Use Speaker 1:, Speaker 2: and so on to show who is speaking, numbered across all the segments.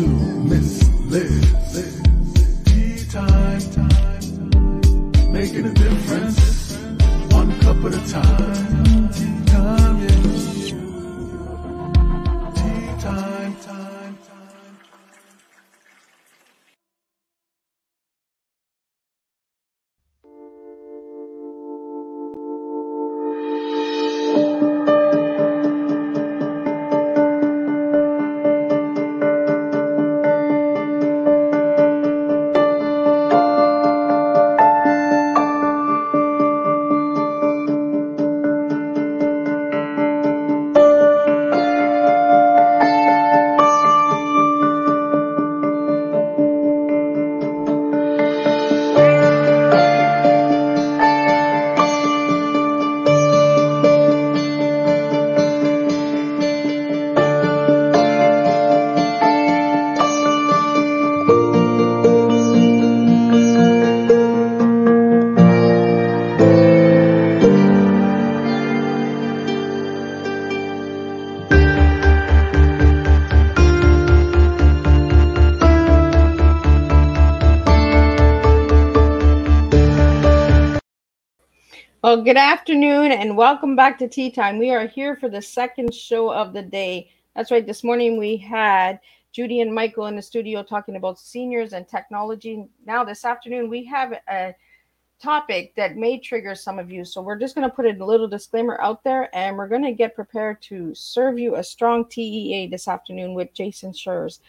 Speaker 1: tune
Speaker 2: Well, good afternoon and welcome back to Tea Time. We are here for the second show of the day. That's right. This morning we had Judy and Michael in the studio talking about seniors and technology. Now, this afternoon we have a topic that may trigger some of you. So, we're just going to put a little disclaimer out there and we're going to get prepared to serve you a strong TEA this afternoon with Jason Shiers.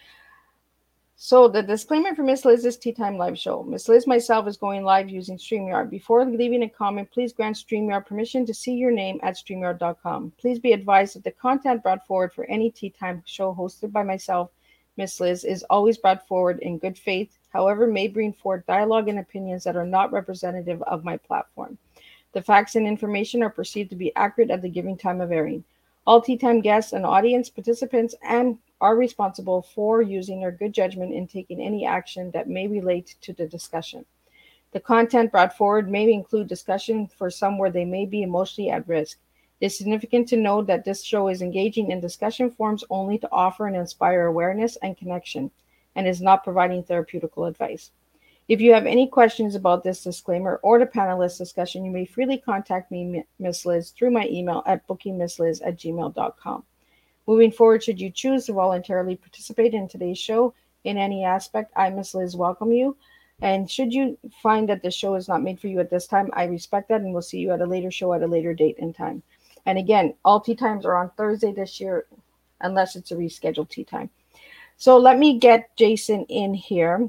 Speaker 2: So the disclaimer for Miss Liz's Tea Time Live Show. Miss Liz myself is going live using StreamYard. Before leaving a comment, please grant StreamYard permission to see your name at StreamYard.com. Please be advised that the content brought forward for any Tea Time show hosted by myself, Miss Liz, is always brought forward in good faith, however, may bring forth dialogue and opinions that are not representative of my platform. The facts and information are perceived to be accurate at the given time of airing. All Tea Time guests and audience participants and are responsible for using their good judgment in taking any action that may relate to the discussion. The content brought forward may include discussion for some where they may be emotionally at risk. It's significant to note that this show is engaging in discussion forums only to offer and inspire awareness and connection and is not providing therapeutical advice. If you have any questions about this disclaimer or the panelist discussion, you may freely contact me, Miss Liz, through my email at bookingmissliz at gmail.com. Moving forward, should you choose to voluntarily participate in today's show in any aspect, I, Miss Liz, welcome you. And should you find that the show is not made for you at this time, I respect that and we'll see you at a later show at a later date and time. And again, all tea times are on Thursday this year, unless it's a rescheduled tea time. So let me get Jason in here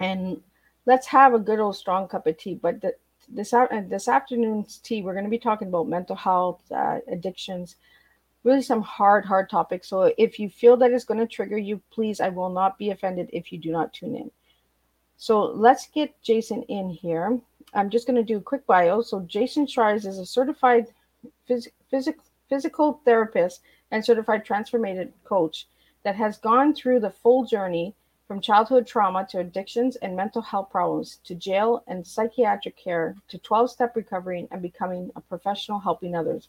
Speaker 2: and let's have a good old strong cup of tea. But the, this, this afternoon's tea, we're going to be talking about mental health, uh, addictions, really some hard, hard topics. So if you feel that it's going to trigger you, please, I will not be offended if you do not tune in. So let's get Jason in here. I'm just going to do a quick bio. So Jason Shiers is a certified phys- physical physical therapist and certified transformative coach that has gone through the full journey from childhood trauma to addictions and mental health problems to jail and psychiatric care to 12 step recovery and becoming a professional helping others.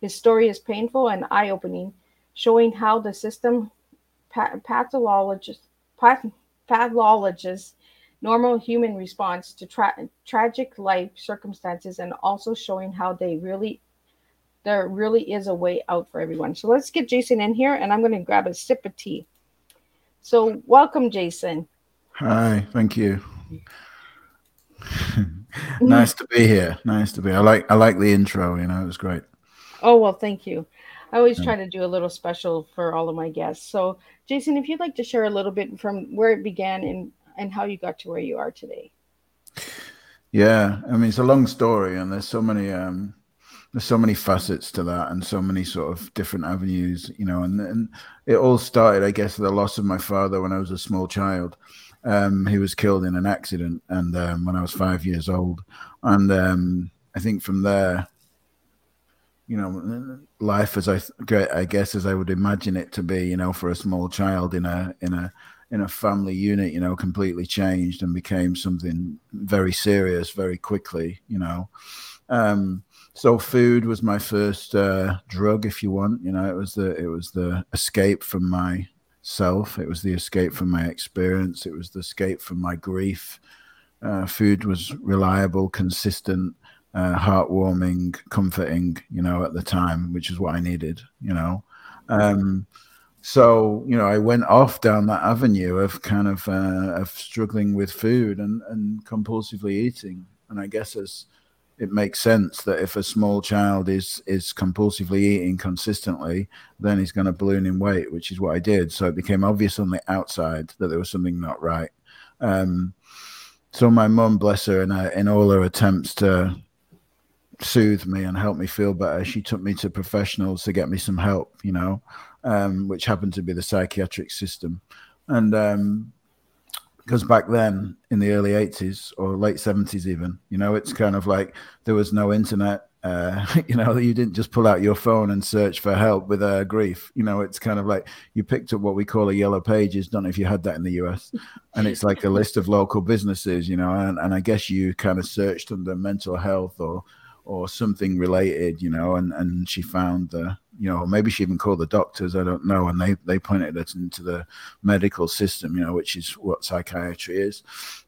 Speaker 2: His story is painful and eye opening, showing how the system pathologist, pathologist normal human response to tra- tragic life circumstances and also showing how they really there really is a way out for everyone. So let's get Jason in here and I'm going to grab a sip of tea. So welcome Jason.
Speaker 3: Hi, thank you. nice to be here. Nice to be. I like I like the intro, you know, it was great.
Speaker 2: Oh, well, thank you. I always try to do a little special for all of my guests. So, Jason, if you'd like to share a little bit from where it began and, and how you got to where you are today.
Speaker 3: Yeah, I mean, it's a long story, and there's so many um, there's so many facets to that, and so many sort of different avenues, you know. And, and it all started, I guess, the loss of my father when I was a small child. Um, he was killed in an accident, and um, when I was five years old, and um, I think from there, you know, life as I, I guess as I would imagine it to be, you know, for a small child in a in a in a family unit, you know, completely changed and became something very serious very quickly, you know. Um, so food was my first uh, drug, if you want. You know, it was the it was the escape from myself. It was the escape from my experience. It was the escape from my grief. Uh, food was reliable, consistent, uh, heartwarming, comforting. You know, at the time, which is what I needed. You know. Um, so you know i went off down that avenue of kind of uh, of struggling with food and and compulsively eating and i guess as it makes sense that if a small child is is compulsively eating consistently then he's going to balloon in weight which is what i did so it became obvious on the outside that there was something not right um, so my mum bless her in, in all her attempts to soothe me and help me feel better she took me to professionals to get me some help you know um, which happened to be the psychiatric system. And um, because back then in the early 80s or late 70s, even, you know, it's kind of like there was no internet. Uh, you know, you didn't just pull out your phone and search for help with uh, grief. You know, it's kind of like you picked up what we call a yellow pages. Don't know if you had that in the US. And it's like a list of local businesses, you know, and, and I guess you kind of searched under mental health or or something related, you know, and, and she found the, you know, maybe she even called the doctors, I don't know, and they, they pointed us into the medical system, you know, which is what psychiatry is.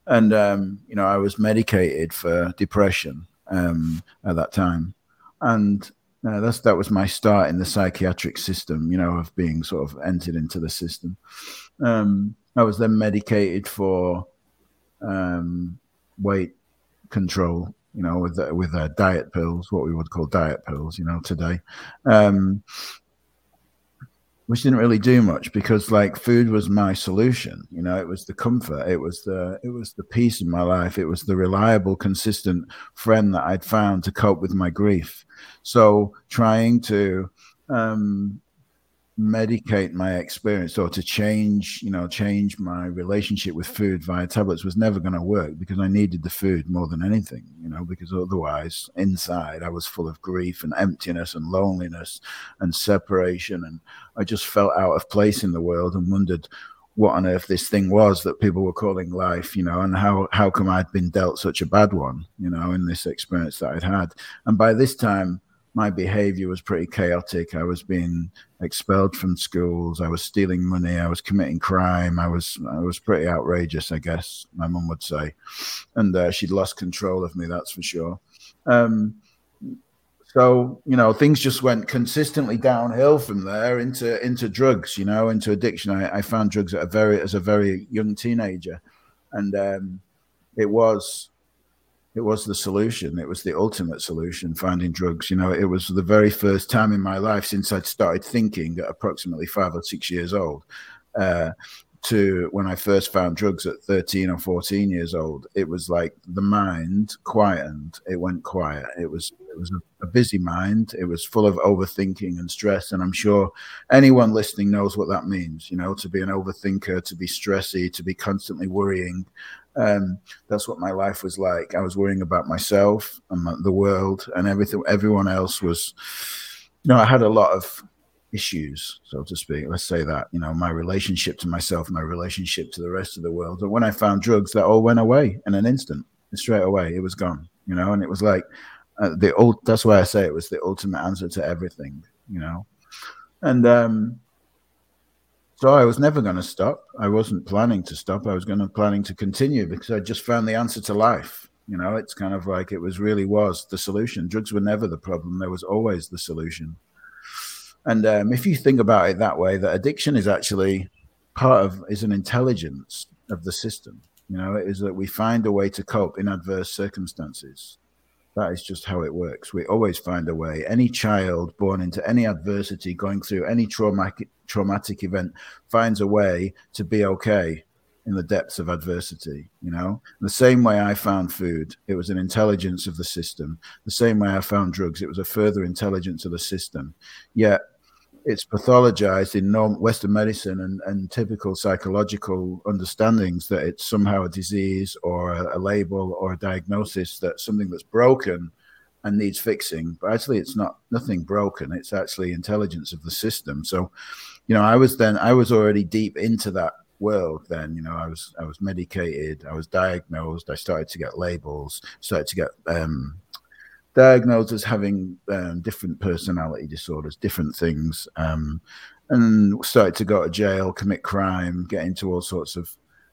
Speaker 3: And, um, you know, I was medicated for depression um, at that time. And uh, that's, that was my start in the psychiatric system, you know, of being sort of entered into the system. Um, I was then medicated for um, weight control you know, with with uh, diet pills, what we would call diet pills, you know, today, um, which didn't really do much because like food was my solution. You know, it was the comfort, it was the it was the peace in my life, it was the reliable, consistent friend that I'd found to cope with my grief. So trying to um, medicate my experience or to change you know change my relationship with food via tablets was never going to work because i needed the food more than anything you know because otherwise inside i was full of grief and emptiness and loneliness and separation and i just felt out of place in the world and wondered what on earth this thing was that people were calling life, you know, and how how come I'd been dealt such a bad one, you know, in this experience that I'd had. And by this time, my behavior was pretty chaotic. I was being expelled from schools. I was stealing money. I was committing crime. I was I was pretty outrageous, I guess my mum would say, and uh, she'd lost control of me. That's for sure. Um, so you know, things just went consistently downhill from there into into drugs. You know, into addiction. I, I found drugs at a very as a very young teenager, and um, it was it was the solution. It was the ultimate solution, finding drugs. You know, it was the very first time in my life since I'd started thinking at approximately five or six years old. Uh, to when I first found drugs at 13 or 14 years old, it was like the mind quietened. It went quiet. It was it was a, a, busy mind. It was full of overthinking and stress. And I'm sure anyone listening knows what that means. You know, to be an overthinker, to be stressy, to be constantly worrying, um, that's what my life was like. I was worrying about myself and the world and everything. Everyone else was, you know, I had a lot of issues, so to speak. Let's say that, you know, my relationship to myself, my relationship to the rest of the world. And when I found drugs, that all went away in an instant, straight away. It was gone, you know, and it was like uh, the old, that's why I say it was the ultimate answer to everything, you know. And, um, so I was never going to stop. I wasn't planning to stop. I was going to planning to continue because I just found the answer to life. You know, it's kind of like it was really was the solution. Drugs were never the problem. There was always the solution. And um, if you think about it that way, that addiction is actually part of is an intelligence of the system. You know, it is that we find a way to cope in adverse circumstances. That is just how it works. We always find a way. Any child born into any adversity, going through any traumatic traumatic event, finds a way to be okay in the depths of adversity. You know, the same way I found food, it was an intelligence of the system. The same way I found drugs, it was a further intelligence of the system. Yet it's pathologized in norm, Western medicine and, and typical psychological understandings that it's somehow a disease or a, a, label or a diagnosis that something that's broken and needs fixing, but actually it's not nothing broken. It's actually intelligence of the system. So, you know, I was then I was already deep into that world then you know i was i was medicated i was diagnosed i started to get labels started to get um diagnosed as having um, different personality disorders different things um and started to go to jail commit crime get into all sorts of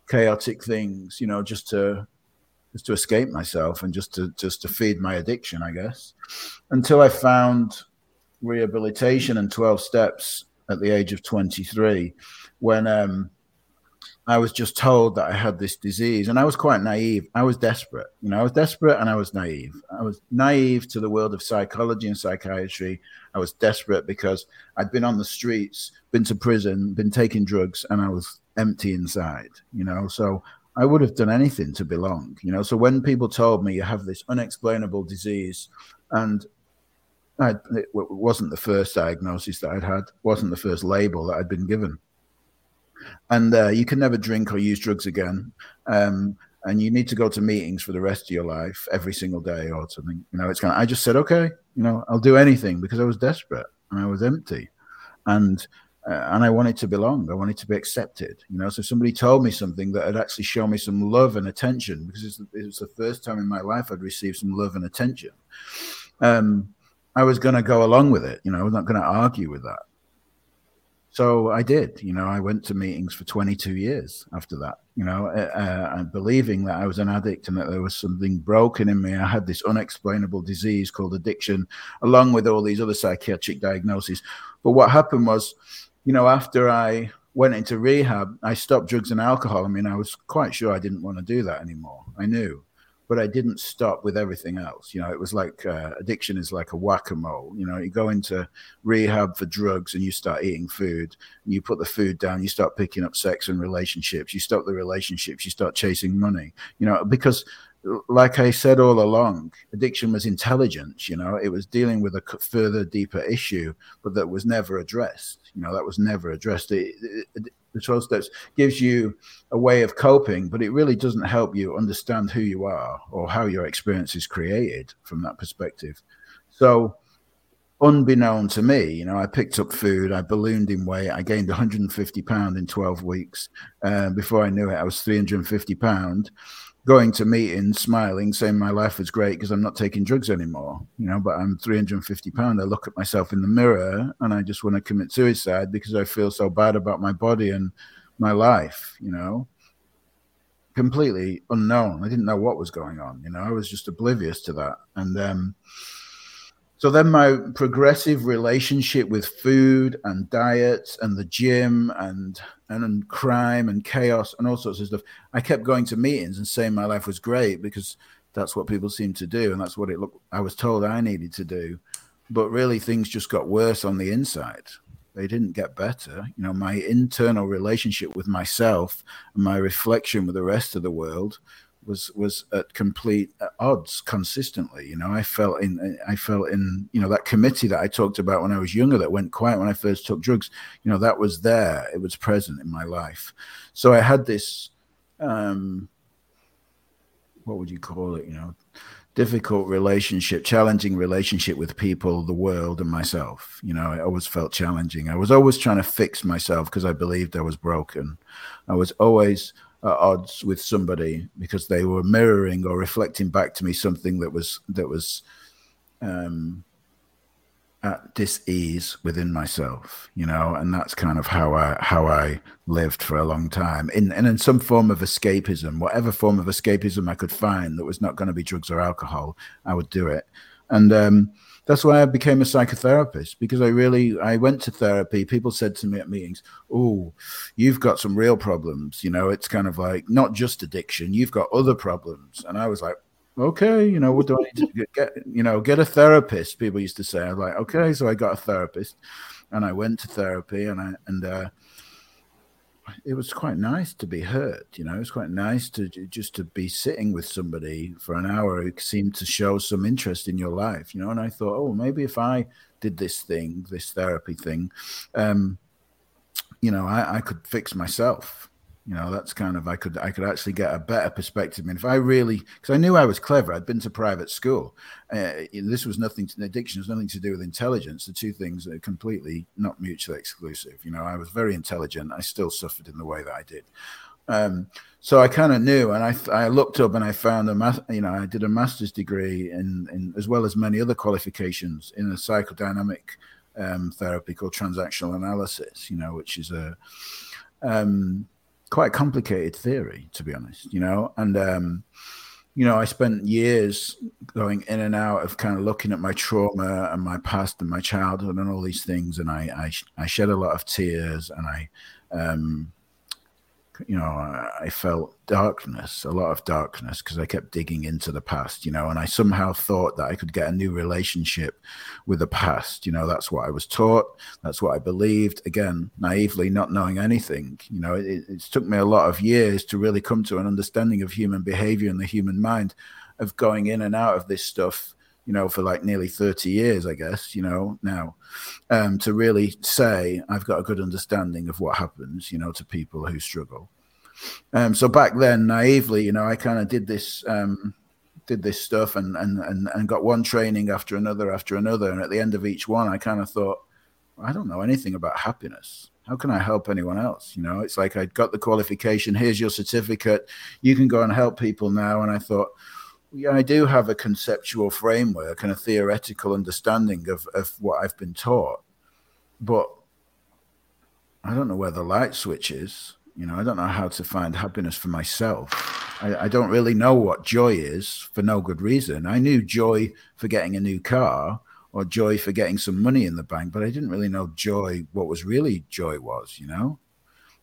Speaker 3: chaotic things you know just to just to escape myself and just to just to feed my addiction i guess. Until i found rehabilitation and 12 steps at the age of 23 when um I was just told that I had this disease, and I was quite naive. I was desperate, you know. I was desperate, and I was naive. I was naive to the world of psychology and psychiatry. I was desperate because I'd been on the streets, been to prison, been taking drugs, and I was empty inside, you know. So I would have done anything to belong, you know. So when people told me you have this unexplainable disease, and I, it wasn't the first diagnosis that I'd had, wasn't the first label that I'd been given and uh, you can never drink or use drugs again. Um, and you need to go to meetings for the rest of your life every single day or something. You know, it's kind of, I just said, okay, you know, I'll do anything because I was desperate and I was empty. And, uh, and I wanted to belong. I wanted to be accepted, you know. So somebody told me something that had actually shown me some love and attention because it was the first time in my life I'd received some love and attention. Um, I was going to go along with it, you know. I was not going to argue with that. So I did, you know, I went to meetings for 22 years after that, you know, uh, uh, believing that I was an addict and that there was something broken in me. I had this unexplainable disease called addiction, along with all these other psychiatric diagnoses. But what happened was, you know, after I went into rehab, I stopped drugs and alcohol. I mean, I was quite sure I didn't want to do that anymore. I knew but I didn't stop with everything else. You know, it was like uh, addiction is like a whack a mole. You know, you go into rehab for drugs and you start eating food, and you put the food down, you start picking up sex and relationships, you stop the relationships, you start chasing money. You know, because like I said all along, addiction was intelligence. You know, it was dealing with a further, deeper issue, but that was never addressed. You know, that was never addressed. It, it, 12 steps gives you a way of coping, but it really doesn't help you understand who you are or how your experience is created from that perspective. So, unbeknown to me, you know, I picked up food, I ballooned in weight, I gained 150 pound in 12 weeks. Uh, before I knew it, I was 350 pound going to meetings, smiling, saying my life is great because I'm not taking drugs anymore. You know, but I'm 350 pounds. I look at myself in the mirror and I just want to commit suicide because I feel so bad about my body and my life. You know, completely unknown. I didn't know what was going on. You know, I was just oblivious to that. And um, so then my progressive relationship with food and diet and the gym and and crime and chaos and all sorts of stuff. I kept going to meetings and saying my life was great because that's what people seem to do and that's what it looked I was told I needed to do. But really things just got worse on the inside. They didn't get better. You know, my internal relationship with myself and my reflection with the rest of the world was was at complete odds consistently. You know, I felt in I felt in you know that committee that I talked about when I was younger that went quiet when I first took drugs. You know, that was there. It was present in my life. So I had this, um, what would you call it? You know, difficult relationship, challenging relationship with people, the world, and myself. You know, I always felt challenging. I was always trying to fix myself because I believed I was broken. I was always at odds with somebody because they were mirroring or reflecting back to me something that was that was um, at dis-ease within myself, you know, and that's kind of how I how I lived for a long time. In and in some form of escapism, whatever form of escapism I could find that was not going to be drugs or alcohol, I would do it, and um, that's why I became a psychotherapist because I really I went to therapy. People said to me at meetings, "Oh, you've got some real problems." You know, it's kind of like not just addiction; you've got other problems. And I was like, "Okay, you know, what do I need to get? You know, get a therapist." People used to say. I was like, "Okay," so I got a therapist, and I went to therapy, and I and uh, it was quite nice to be heard. You know, it was quite nice to just to be sitting with somebody for an hour who seemed to show some interest in your life. You know, and I thought, oh, maybe if I did this thing, this therapy thing, um, you know, I, I could fix myself. You know, that's kind of I could I could actually get a better perspective. I mean, if I really because I knew I was clever, I'd been to private school. Uh, this was nothing. To, addiction has nothing to do with intelligence. The two things are completely not mutually exclusive. You know, I was very intelligent. I still suffered in the way that I did. Um, so I kind of knew, and I I looked up and I found a math, you know I did a master's degree in, in as well as many other qualifications in a psychodynamic um, therapy called transactional analysis. You know, which is a um, quite complicated theory, to be honest, you know. And um, you know, I spent years going in and out of kind of looking at my trauma and my past and my childhood and all these things, and I I, I shed a lot of tears, and I um, you know, I felt darkness, a lot of darkness, because I kept digging into the past, you know, and I somehow thought that I could get a new relationship with the past. You know, that's what I was taught, that's what I believed. Again, naively, not knowing anything. You know, it, it took me a lot of years to really come to an understanding of human behavior and the human mind, of going in and out of this stuff you know, for like nearly 30 years, I guess, you know, now, um, to really say I've got a good understanding of what happens, you know, to people who struggle. Um, so back then, naively, you know, I kind of did this, um, did this stuff and, and, and, and got one training after another after another. And at the end of each one, I kind of thought, I don't know anything about happiness. How can I help anyone else? You know, it's like I got the qualification. Here's your certificate. You can go and help people now. And I thought, I do have a conceptual framework and a theoretical understanding of, of what I've been taught, but I don't know where the light switch is. You know, I don't know how to find happiness for myself. I, I don't really know what joy is for no good reason. I knew joy for getting a new car or joy for getting some money in the bank, but I didn't really know joy, what was really joy was, you know?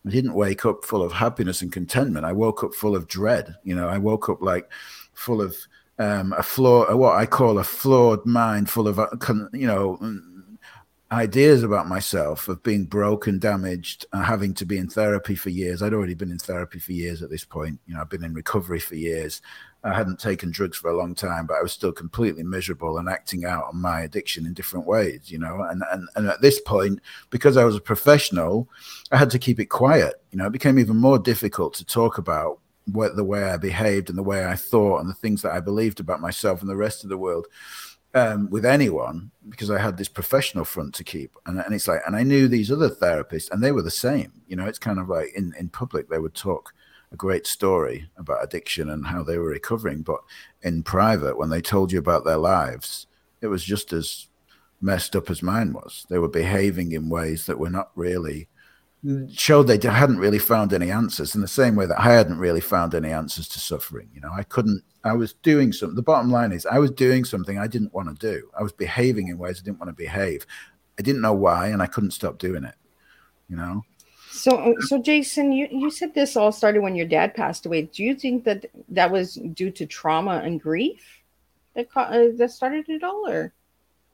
Speaker 3: I didn't wake up full of happiness and contentment. I woke up full of dread. You know, I woke up like full of um, a flaw, what I call a flawed mind, full of uh, you know ideas about myself of being broken, damaged, and having to be in therapy for years. I'd already been in therapy for years at this point. You know, I've been in recovery for years. I hadn't taken drugs for a long time, but I was still completely miserable and acting out on my addiction in different ways, you know. And and, and at this point, because I was a professional, I had to keep it quiet. You know, it became even more difficult to talk about what the way I behaved and the way I thought and the things that I believed about myself and the rest of the world um, with anyone because I had this professional front to keep. And, and it's like, and I knew these other therapists and they were the same. You know, it's kind of like in, in public, they would talk a great story about addiction and how they were recovering. But in private, when they told you about their lives, it was just as messed up as mine was. They were behaving in ways that were not really showed they hadn't really found any answers in the same way that I hadn't really found any answers to suffering. You know, I couldn't, I was doing something. The bottom line is, I was doing something I didn't want to do. I was behaving in ways I didn't want to behave. I didn't know why, and I couldn't stop doing it. You know?
Speaker 2: So, so Jason, you, you said this all started when your dad passed away. Do you think that that was due to trauma and grief that, uh, that started it all, or?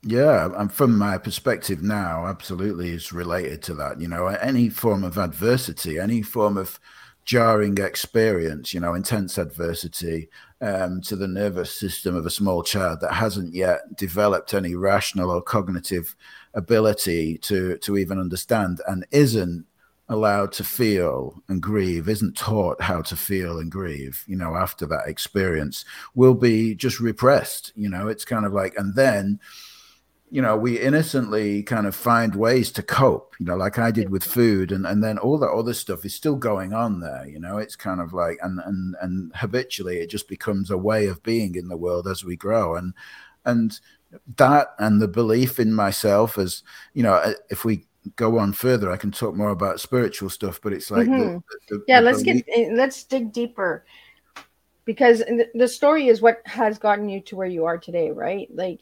Speaker 3: Yeah, and from my perspective now, absolutely is related to that. You know, any form of adversity, any form of jarring experience, you know, intense adversity um, to the nervous system of a small child that hasn't yet developed any rational or cognitive ability to to even understand and isn't allowed to feel and grieve, isn't taught how to feel and grieve, you know, after that experience, will be just repressed. You know, it's kind of like, and then you know, we innocently kind of find ways to cope, you know, like I did with food and, and then all that other stuff is still going on there, you know, it's kind of like, and, and, and habitually it just becomes a way of being in the world as we grow. And, and that and the belief in myself as, you know, uh, if we go on further, I can talk more about spiritual stuff, but it's like, mm-hmm.
Speaker 2: the, the, yeah, the let's belief- get, eh, let's dig deeper because the story is what has gotten you to where you are today, right? Like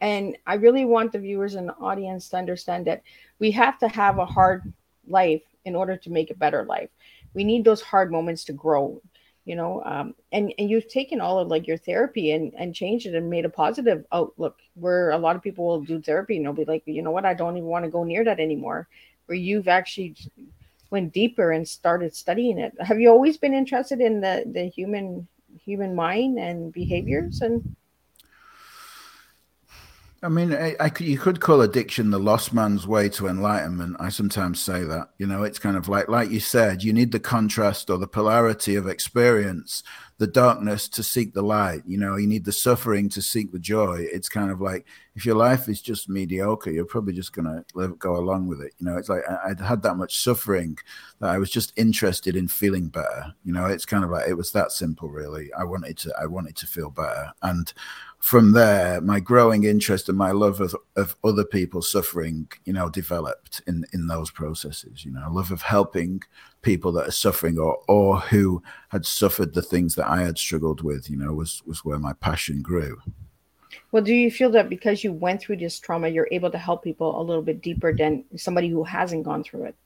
Speaker 2: and I really want the viewers and the audience to understand that we have to have a hard life in order to make a better life. We need those hard moments to grow, you know. Um, and and you've taken all of like your therapy and and changed it and made a positive outlook. Where a lot of people will do therapy and they'll be like, you know what, I don't even want to go near that anymore. Where you've actually went deeper and started studying it. Have you always been interested in the the human human mind and behaviors and
Speaker 3: I mean, I, I you could call addiction the lost man's way to enlightenment. I sometimes say that. You know, it's kind of like, like you said, you need the contrast or the polarity of experience, the darkness to seek the light. You know, you need the suffering to seek the joy. It's kind of like if your life is just mediocre, you're probably just gonna live, go along with it. You know, it's like I, I'd had that much suffering that I was just interested in feeling better. You know, it's kind of like it was that simple, really. I wanted to, I wanted to feel better, and from there, my growing interest and my love of, of other people suffering, you know, developed in, in those processes. You know, love of helping people that are suffering or or who had suffered the things that I had struggled with, you know, was was where my passion grew.
Speaker 2: Well, do you feel that because you went through this trauma, you're able to help people a little bit deeper than somebody who hasn't gone through it?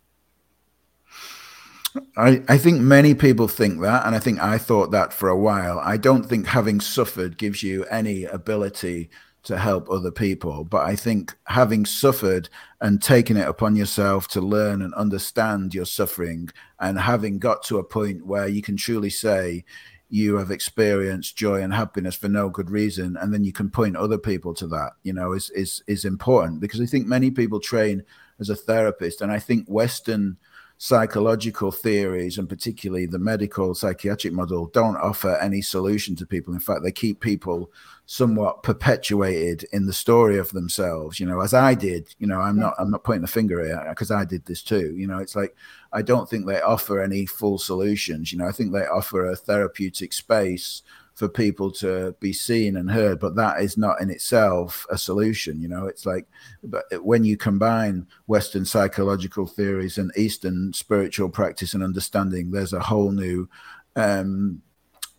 Speaker 3: I, I think many people think that, and I think I thought that for a while. I don't think having suffered gives you any ability to help other people, but I think having suffered and taken it upon yourself to learn and understand your suffering, and having got to a point where you can truly say, you have experienced joy and happiness for no good reason and then you can point other people to that you know is is is important because i think many people train as a therapist and i think western psychological theories and particularly the medical psychiatric model don't offer any solution to people. In fact they keep people somewhat perpetuated in the story of themselves you know as i did you know i'm not i'm not pointing the finger here because i did this too you know it's like i don't think they offer any full solutions you know i think they offer a therapeutic space for people to be seen and heard but that is not in itself a solution you know? It's like but when you combine western psychological theories and eastern spiritual practice and understanding there's a whole new um,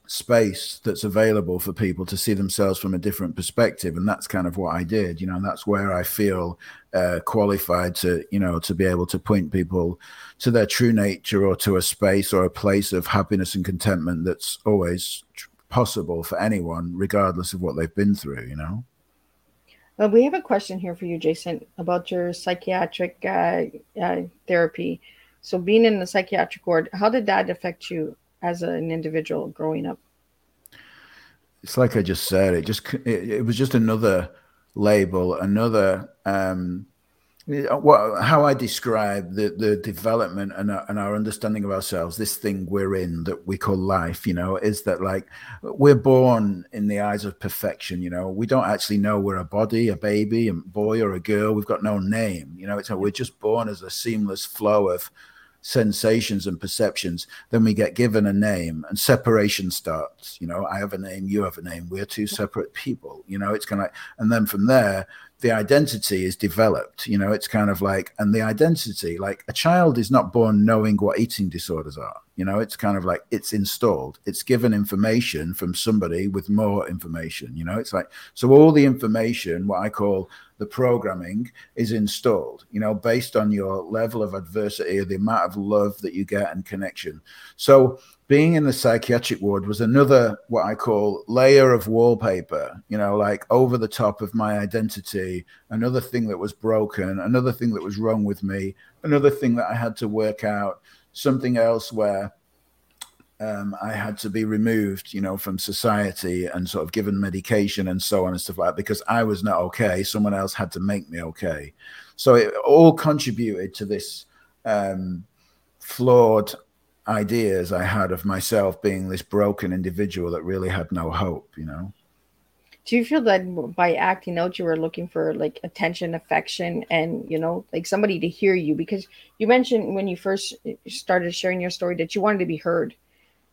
Speaker 3: space that's available for people to see themselves from a different perspective and that's kind of what i did you know? And that's where i feel uh, qualified to you know to be able to point people to their true nature or to a space or a place of happiness and contentment that's always possible for anyone, regardless of what they've been through, you know?
Speaker 2: Well, we have a question here for you, Jason, about your psychiatric uh, uh, therapy. So, being in the psychiatric ward, how did that affect you as an individual growing up?
Speaker 3: It's like I just said. It just it, it was just another label, another um, what how I describe the the development and our, and our understanding of ourselves, this thing we're in that we call life, you know, is that like we're born in the eyes of perfection. You know, we don't actually know we're a body, a baby, a boy or a girl. We've got no name. You know, it's we're just born as a seamless flow of sensations and perceptions. Then we get given a name, and separation starts. You know, I have a name, you have a name. We're two separate people. You know, it's kind of like, and then from there the identity is developed. You know, it's kind of like, and the identity, like a child is not born knowing what eating disorders are. You know, it's kind of like it's installed, it's given information from somebody with more information. You know, it's like, so all the information, what I call the programming, is installed, you know, based on your level of adversity or the amount of love that you get and connection. So, being in the psychiatric ward was another what I call layer of wallpaper, you know, like over the top of my identity, another thing that was broken, another thing that was wrong with me, another thing that I had to work out, something else where um, I had to be removed, you know, from society and sort of given medication and so on and stuff like that because I was not okay. Someone else had to make me okay. So it all contributed to this um, flawed ideas I had of myself being this broken individual that really had no hope, you know.
Speaker 2: Do you feel that by acting out, you were looking for like attention, affection, and you know, like somebody to hear you? Because you mentioned when you first started sharing your story that you wanted to be heard,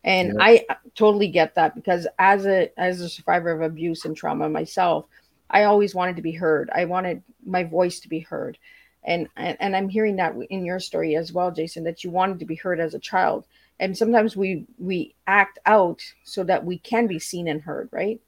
Speaker 2: and. I totally get that because as a as a survivor of abuse and trauma myself, I always wanted to be heard. I wanted my voice to be heard and, and and i'm hearing that in your story as well jason that you wanted to be heard as a child and sometimes we we act out so that we can be seen and heard right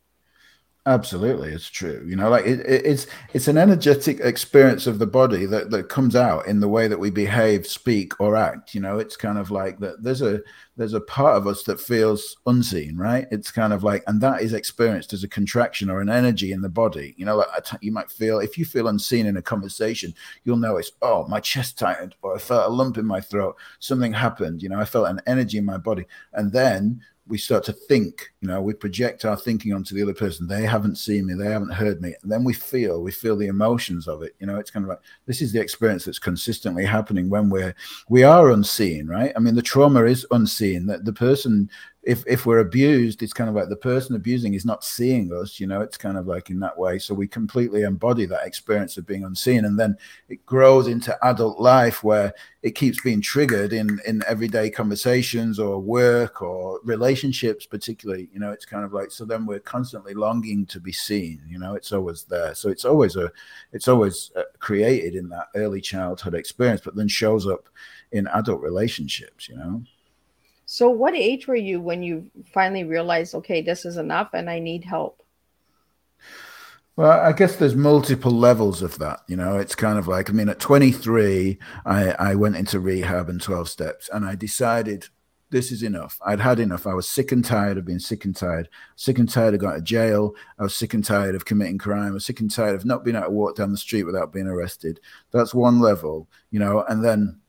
Speaker 3: Absolutely, it's true. You know, like it, it, it's it's an energetic experience of the body that that comes out in the way that we behave, speak, or act. You know, it's kind of like that. There's a there's a part of us that feels unseen, right? It's kind of like, and that is experienced as a contraction or an energy in the body. You know, like you might feel if you feel unseen in a conversation, you'll know it's oh, my chest tightened, or I felt a lump in my throat. Something happened. You know, I felt an energy in my body, and then we start to think you know we project our thinking onto the other person. They haven't seen me they haven't heard me. And then we feel we feel the emotions of it. You know it's kind of like this is the experience that's consistently happening when we're we are unseen right? I mean the trauma is unseen. That the person if if we're abused, it's kind of like the person abusing is not seeing us, you know, it's kind of like in that way. So we completely embody that experience of being unseen. And then it grows into adult life where it keeps being triggered in in everyday conversations or work or relationships, particularly, you know, it's kind of like so then we're constantly longing to be seen, you know, it's always there. So it's always a it's always uh, created in that early childhood experience, but then shows up in adult relationships, you know.
Speaker 2: So, what age were you when you finally realized, okay, this is enough and I need help?
Speaker 3: Well, I guess there's multiple levels of that. You know, it's kind of like, I mean, at 23, I, I went into rehab and 12 steps and I decided this is enough. I'd had enough. I was sick and tired of being sick and tired, sick and tired of going to jail. I was sick and tired of committing crime. I was sick and tired of not being able to walk down the street without being arrested. That's one level, you know, and then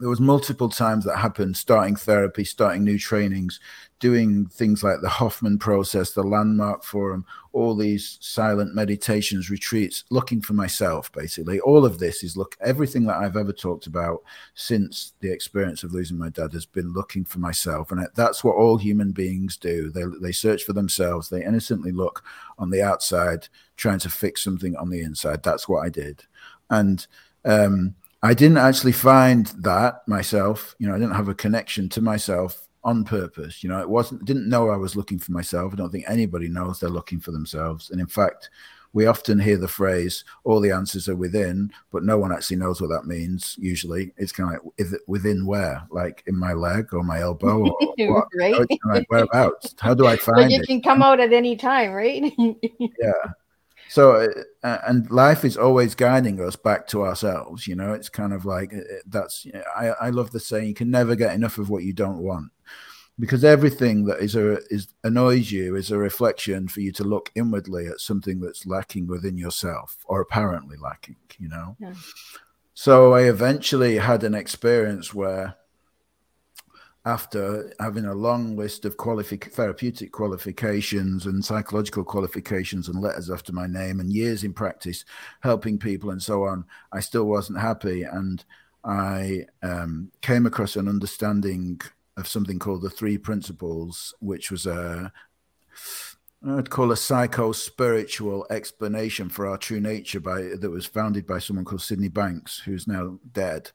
Speaker 3: there was multiple times that happened starting therapy starting new trainings doing things like the hoffman process the landmark forum all these silent meditations retreats looking for myself basically. All of this is look everything that i've ever talked about since the experience of losing my dad has been looking for myself. And that's what all human beings do. They, they search for themselves. They innocently look on the outside trying to fix something on the inside. That's what i did. And um, I didn't actually find that myself. You know, I didn't have a connection to myself on purpose. You know, it wasn't didn't know I was looking for myself. I don't think anybody knows they're looking for themselves. And in fact, we often hear the phrase "all the answers are within," but no one actually knows what that means. Usually, it's kind of like within where, like in my leg or my elbow, or what? right? Kind like whereabouts? How do I find
Speaker 2: like it? can come out at any time, right?
Speaker 3: yeah, so uh, and life is always guiding us back to ourselves you know it's kind of like uh, that's i i love the saying you can never get enough of what you don't want because everything that is a is annoys you is a reflection for you to look inwardly at something that's lacking within yourself or apparently lacking you know yeah. so i eventually had an experience where after having a long list of therapeutic qualifications and psychological qualifications and letters after my name and years in practice helping people and so on, I still wasn't happy. And I um, came across an understanding of something called the three principles, which was a I'd call a psycho spiritual explanation for our true nature by that was founded by someone called Sydney Banks, who's now dead.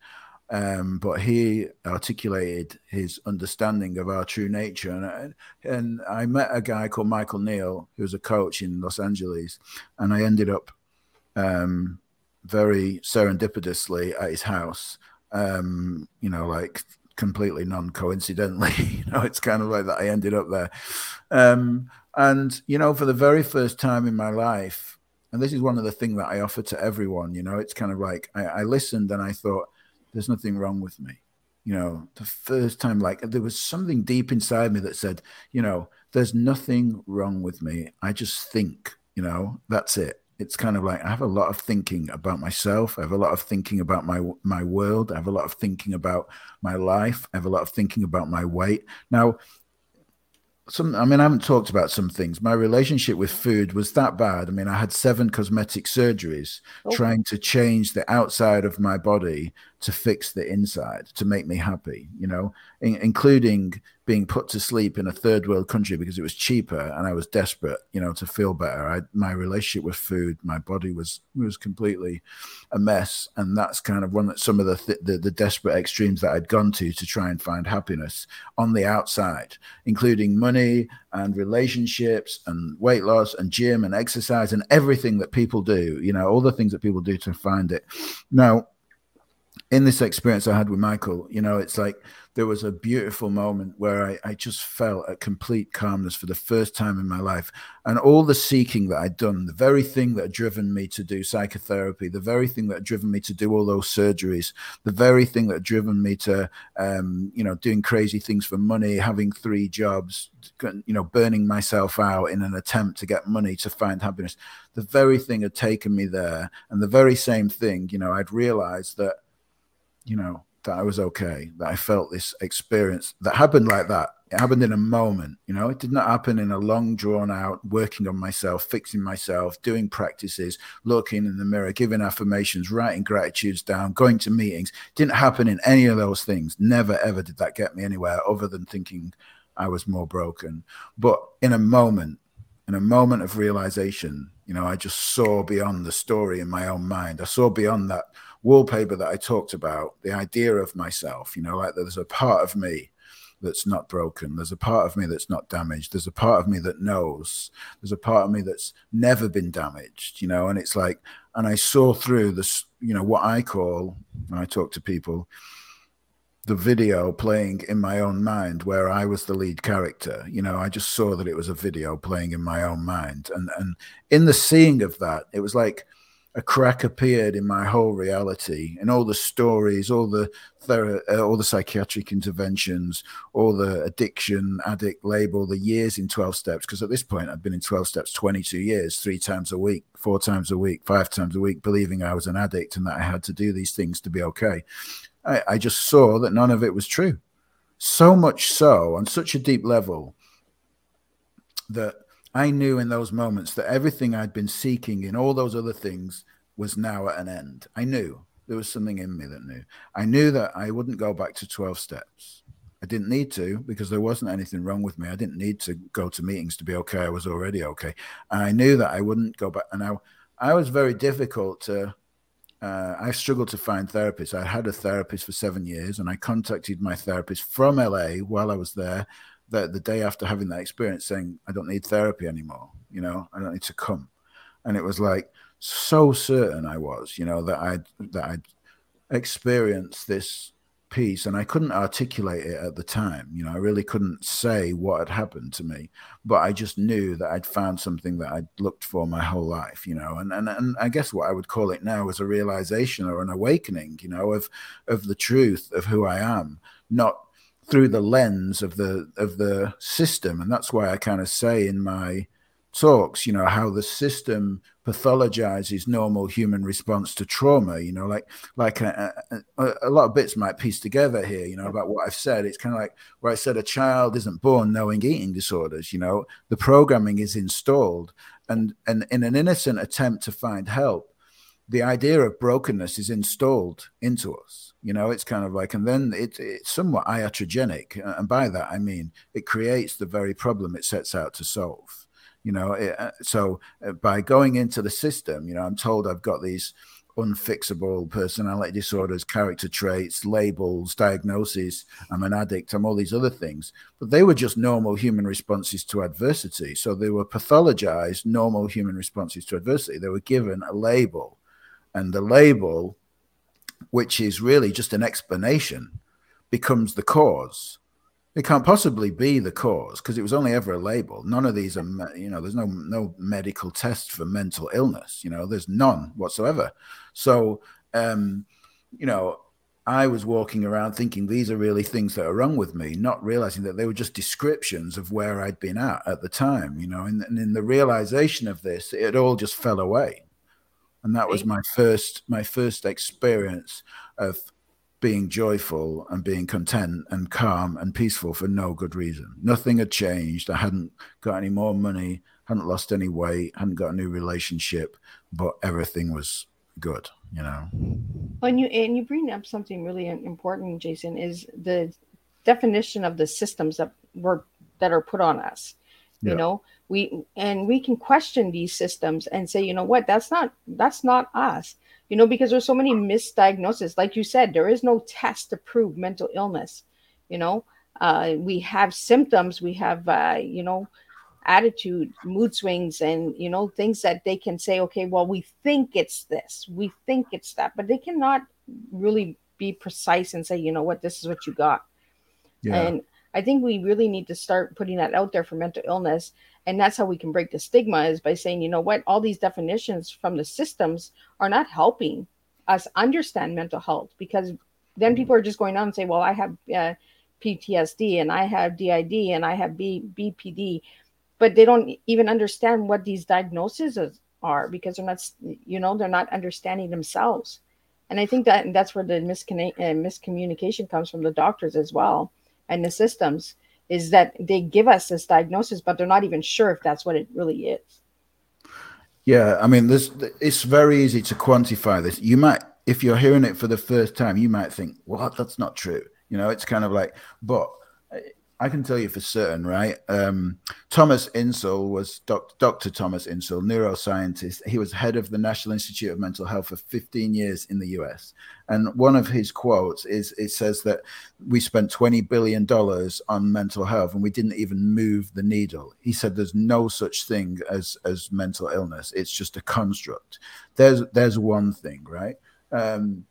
Speaker 3: Um, but he articulated his understanding of our true nature. And, and I met a guy called Michael Neill, who was a coach in Los Angeles, and I ended up um, very serendipitously at his house. Um, you know, like completely non-coincidentally. you know, it's kind of like that. I ended up there, um, and you know, for the very first time in my life, and this is one of the things that I offer to everyone. You know, it's kind of like I, I listened and I thought there's nothing wrong with me. You know, the first time, like there was something deep inside me that said, you know, there's nothing wrong with me. I just think, you know, that's it. It's kind of like I have a lot of thinking about myself. I have a lot of thinking about my my world. I have a lot of thinking about my life. I have a lot of thinking about my weight. Now, some i mean i haven't talked about some things my relationship with food was that bad i mean i had seven cosmetic surgeries oh. trying to change the outside of my body to fix the inside to make me happy you know in, including being put to sleep in a third world country because it was cheaper and I was desperate, you know, to feel better. I, my relationship with food, my body was was completely a mess, and that's kind of one that some of the, th- the the desperate extremes that I'd gone to to try and find happiness on the outside, including money and relationships and weight loss and gym and exercise and everything that people do, you know, all the things that people do to find it. Now, in this experience I had with Michael, you know, it's like there was a beautiful moment where I, I, just felt a complete calmness for the first time in my life. And all the seeking that I'd done, the very thing that had driven me to do psychotherapy, the very thing that had driven me to do all those surgeries, the very thing that had driven me to, um, you know, doing crazy things for money, having three jobs, you know, burning myself out in an attempt to get money to find happiness. The very thing had taken me there. And the very same thing, you know, I'd realized that, you know, that I was okay, that I felt this experience that happened like that. It happened in a moment, you know, it did not happen in a long drawn out working on myself, fixing myself, doing practices, looking in the mirror, giving affirmations, writing gratitudes down, going to meetings. It didn't happen in any of those things. Never ever did that get me anywhere other than thinking I was more broken. But in a moment, in a moment of realization, you know, I just saw beyond the story in my own mind. I saw beyond that wallpaper that I talked about, the idea of myself, you know, like there's a part of me that's not broken. There's a part of me that's not damaged. There's a part of me that knows. There's a part of me that's never been damaged, you know, and it's like, and I saw through this, you know, what I call, when I talk to people, the video playing in my own mind where I was the lead character. You know, I just saw that it was a video playing in my own mind. And and in the seeing of that, it was like a crack appeared in my whole reality and all the stories, all the uh, all the psychiatric interventions, all the addiction addict label, the years in 12 steps. Because at this point, I'd been in 12 steps 22 years, three times a week, four times a week, five times a week, believing I was an addict and that I had to do these things to be okay. I, I just saw that none of it was true. So much so, on such a deep level, that I knew in those moments that everything I'd been seeking in all those other things was now at an end. I knew there was something in me that knew. I knew that I wouldn't go back to 12 steps. I didn't need to because there wasn't anything wrong with me. I didn't need to go to meetings to be okay. I was already okay. And I knew that I wouldn't go back. And I, I was very difficult to, uh, I struggled to find therapists. I had a therapist for seven years and I contacted my therapist from LA while I was there the, the day after having that experience saying, I don't need therapy anymore. You know, I don't need to come. And it was like so certain I was, you know, that I'd, that I'd experienced this piece and I couldn't articulate it at the time. You know, I really couldn't say what had happened to me, but I just knew that I'd found something that I'd looked for my whole life, you know, and, and, and I guess what I would call it now is a realization or an awakening, you know, of, of the truth of who I am, not through the lens of the of the system and that's why i kind of say in my talks you know how the system pathologizes normal human response to trauma you know like like a, a, a, lot of bits might piece together here you know about what i've said it's kind of like where i said a child isn't born knowing eating disorders you know the programming is installed and and in an innocent attempt to find help the idea of brokenness is installed into us. You know, it's kind of like, and then it, it's somewhat iatrogenic. And by that, I mean, it creates the very problem it sets out to solve. You know, it, uh, so uh, by going into the system, you know, I'm told I've got these unfixable personality disorders, character traits, labels, diagnoses. I'm an addict. I'm all these other things. But they were just normal human responses to adversity. So they were pathologized normal human responses to adversity. They were given a label and the label, which is really just an explanation, becomes the cause. It can't possibly be the cause because it was only ever a label. None of these are, you know, there's no no medical test for mental illness. You know, there's none whatsoever. So, um, you know, I was walking around thinking these are really things that are wrong with me, not realizing that they were just descriptions of where I'd been at at the time, you know. And, and in the realization of this, it all just fell away and that was my first my first experience of being joyful and being content and calm and peaceful for no good reason. Nothing had changed. I hadn't got any more money, hadn't lost any weight, hadn't got a new relationship, but everything was good, you know.
Speaker 2: When you and you bring up something really important, Jason, is the definition of the systems that were that are put on us. You know, we and we can question these systems and say you know what that's not that's not us you know because there's so many misdiagnoses. Like you said there is no test to prove mental illness you know? Uh, we have symptoms we have uh, you know attitude mood swings and you know things that they can say okay well we think it's this we think it's that but they cannot really be precise and say you know what this is what you got. Yeah. and i think we really need to start putting that out there for mental illness and that's how we can break the stigma is by saying you know what all these definitions from the systems are not helping us understand mental health because then mm-hmm. people are just going on and say well i have uh, ptsd and i have did and i have B- bpd but they don't even understand what these diagnoses are because they're not you know they're not understanding themselves And I think that that's where the miscommun- uh, miscommunication comes from the doctors as well and the systems is that they give us this diagnosis, but they're not even sure if that's what it really is.
Speaker 3: Yeah, I mean, this it's very easy to quantify this. You might, if you're hearing it for the first time, you might think, "What? That's not true." You know, it's kind of like, but I can tell you for certain, right? Um, Thomas Insel was doc, Dr. Thomas Insel, neuroscientist. He was head of the National Institute of Mental Health for 15 years in the US. And one of his quotes is it says that we spent $20 billion on mental health and we didn't even move the needle. He said there's no such thing as, as mental illness, it's just a construct. There's, there's one thing, right? Um,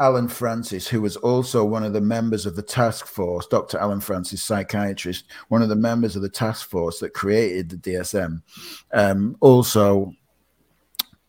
Speaker 3: Allen Frances, who was also one of the members of the task force, Dr. Allen Frances, psychiatrist, one of the members of the task force that created the DSM, um, also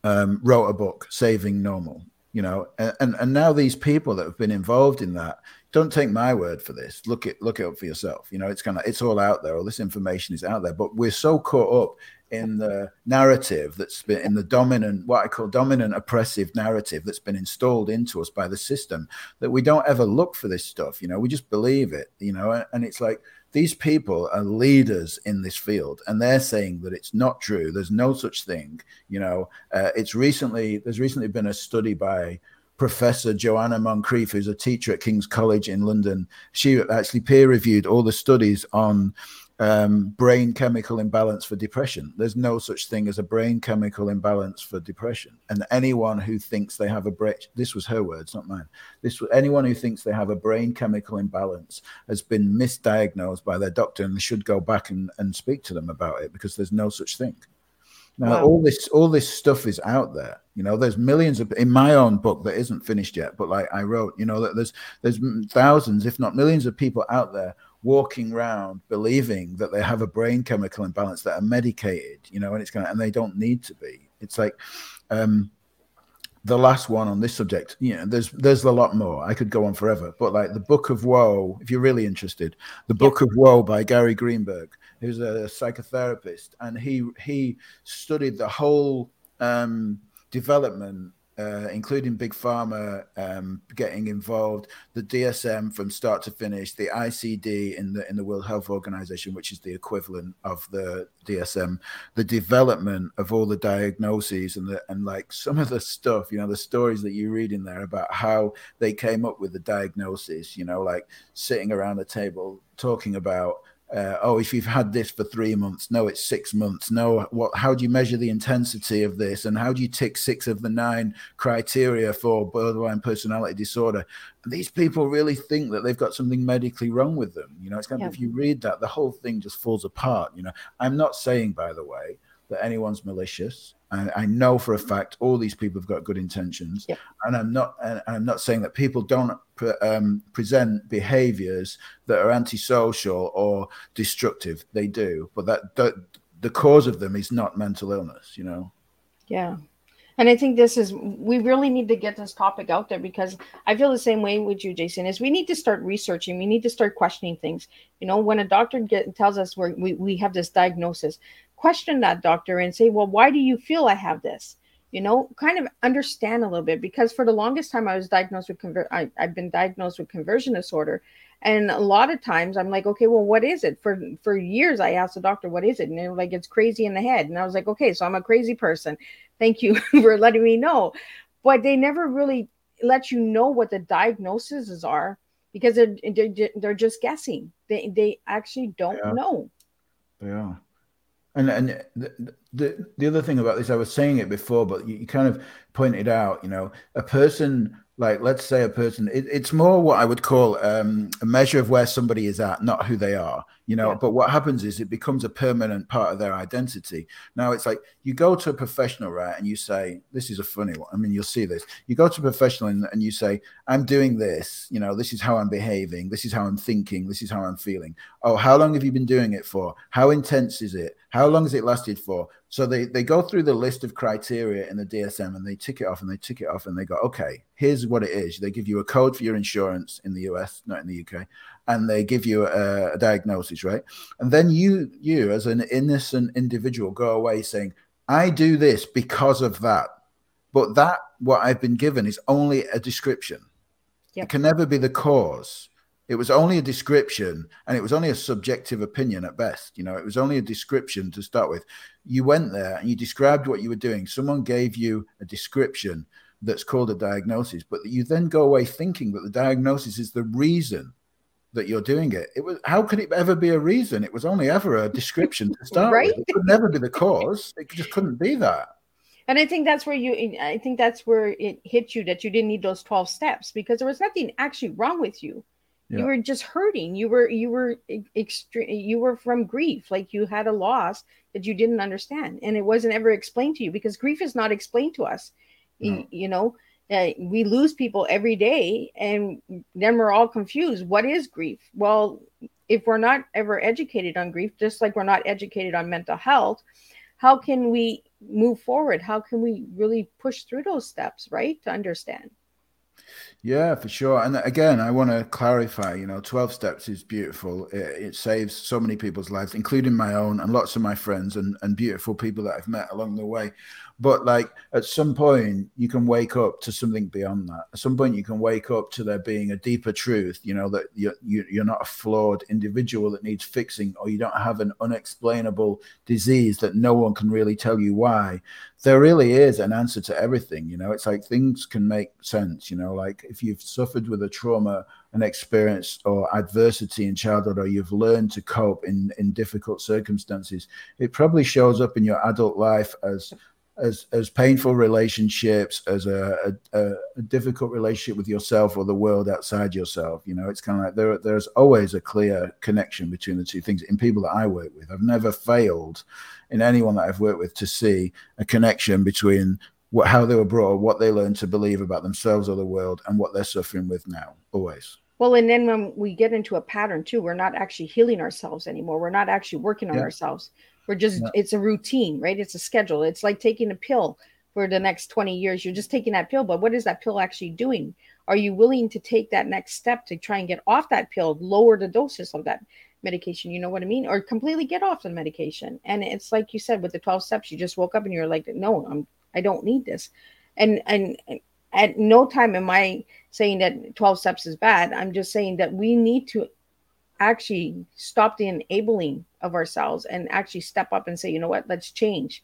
Speaker 3: um, wrote a book, Saving Normal. You know, and and now these people that have been involved in that, don't take my word for this. Look it look it up for yourself. You know, it's kind of it's all out there. All this information is out there, but we're so caught up in the narrative that's been in the dominant, what I call dominant oppressive narrative that's been installed into us by the system that we don't ever look for this stuff. You know, we just believe it, you know, and it's like these people are leaders in this field and they're saying that it's not true. There's no such thing. You know, uh, it's recently, there's recently been a study by Professor Joanna Moncrieff, who's a teacher at King's College in London. She actually peer reviewed all the studies on um, brain chemical imbalance for depression. There's no such thing as a brain chemical imbalance for depression. And anyone who thinks they have a brain, this was her words, not mine. This was anyone who thinks they have a brain chemical imbalance has been misdiagnosed by their doctor and they should go back and, and speak to them about it because there's no such thing. Now, wow. all this all this stuff is out there. You know, there's millions of in my own book that isn't finished yet, but like I wrote, you know, that there's there's thousands, if not millions, of people out there walking around believing that they have a brain chemical imbalance that are medicated, you know, and it's going to, and they don't need to be. It's like um, the last one on this subject. You know, there's there's a lot more. I could go on forever, but like the Book of Woe, if you're really interested, the Book of Woe by Gary Greenberg, who's a psychotherapist, and he he studied the whole um, development uh, including Big Pharma um, getting involved, the DSM from start to finish, the ICD in the in the World Health Organization, which is the equivalent of the DSM, the development of all the diagnoses and the and like some of the stuff, you know, the stories that you read in there about how they came up with the diagnosis, you know, like sitting around a table talking about uh, oh, if you've had this for three months, no, it's six months. No, what? How do you measure the intensity of this, and how do you tick six of the nine criteria for borderline personality disorder? These people really think that they've got something medically wrong with them. You know, it's kind of if you read that, the whole thing just falls apart. You know, I'm not saying, by the way, that anyone's malicious. I, I, know for a fact all these people have got good intentions, yeah. and I'm not. And I'm not saying that people don't pre- um, present behaviours that are antisocial or destructive. They do, but that, that the cause of them is not mental illness. You know.
Speaker 2: Yeah. And I think this is we really need to get this topic out there because I feel the same way with you, Jason. Is we need to start researching. We need to start questioning things. You know, when a doctor get, tells us we we we have this diagnosis, question that doctor and say, well, why do you feel I have this? You know, kind of understand a little bit because for the longest time I was diagnosed with convert. I've been diagnosed with conversion disorder, and a lot of times I'm like, okay, well, what is it? For for years I asked the doctor, what is it? And they're like, it's crazy in the head. And I was like, okay, so I'm a crazy person. Thank you for letting me know. But they never really let you know what the diagnoses are because they're they're, they're just guessing. They they actually don't yeah. know.
Speaker 3: Yeah. And and the, the, the other thing about this, I was saying it before, but you, you kind of pointed out, you know, a person like let's say a person it, it's more what i would call um, a measure of where somebody is at not who they are you know? Yeah. but what happens is it becomes a permanent part of their identity. Now it's like you go to a professional right and you say this is a funny one. I mean you'll see this. You go to a professional and, and you say i'm doing this you know this is how i'm behaving this is how i'm thinking this is how i'm feeling. Oh how long have you been doing it for? How intense is it how long has it lasted for so they, they go through the list of criteria in the DSM and they tick it off and they tick it off and they go, okay, here's what it is. They give you a code for your insurance in the US, not in the UK, and they give you a, a diagnosis, right? And then you you as an innocent individual go away saying, I do this because of that. But that what I've been given is only a description. Yep. It can never be the cause. It was only a description and it was only a subjective opinion at best. You know, it was only a description to start with. You went there and you described what you were doing. Someone gave you a description that's called a diagnosis, but you then go away thinking that the diagnosis is the reason that you're doing it. It was how could it ever be a reason? It was only ever a description to start right? with. It could never be the cause. It just couldn't be that.
Speaker 2: And I think that's where you I think that's where it hit you that you didn't need those 12 steps because there was nothing actually wrong with you. Yeah. You were just hurting. You were you were extreme you were from grief. Like you had a loss that you didn't understand and it wasn't ever explained to you because grief is not explained to us. No. You, you know, uh, we lose people every day and then we're all confused what is grief well if we're not ever educated on grief just like we're not educated on mental health how can we move forward how can we really push through those steps right to understand
Speaker 3: yeah, for sure. And again, I want to clarify, you know, 12 steps is beautiful. It, it, saves so many people's lives, including my own and lots of my friends and, and beautiful people that I've met along the way. But like at some point, you can wake up to something beyond that. At some point, you can wake up to there being a deeper truth, you know, that you're, you're not a flawed individual that needs fixing, or you don't have an unexplainable disease that no one can really tell you why. There really is an answer to everything, you know. It's like things can make sense, you know, like if you've suffered with a trauma an experience or adversity in childhood or you've learned to cope in in difficult circumstances it probably shows up in your adult life as as as painful relationships as a, a, a, difficult relationship with yourself or the world outside yourself you know? It's kind of like there there's always a clear connection between the two things in people that i work with. I've never failed in anyone that i've worked with to see a connection between what how they were brought what they learned to believe about themselves or the world and what they're suffering with now always.
Speaker 2: Well and then when we get into a pattern too we're not actually healing ourselves anymore. We're not actually working on yeah. ourselves we're just, yeah. it's a routine, right? It's a schedule. It's like taking a pill for the next 20 years. You're just taking that pill, but what is that pill actually doing? Are you willing to take that next step to try and get off that pill, lower the doses of that medication? You know what I mean? Or completely get off the medication. And it's like you said with the 12 steps, you just woke up and you're like, no, I'm, I don't need this. And, and, at no time am I saying that 12 steps is bad. I'm just saying that we need to actually stop the enabling of ourselves and actually step up and say, you know what, let's change.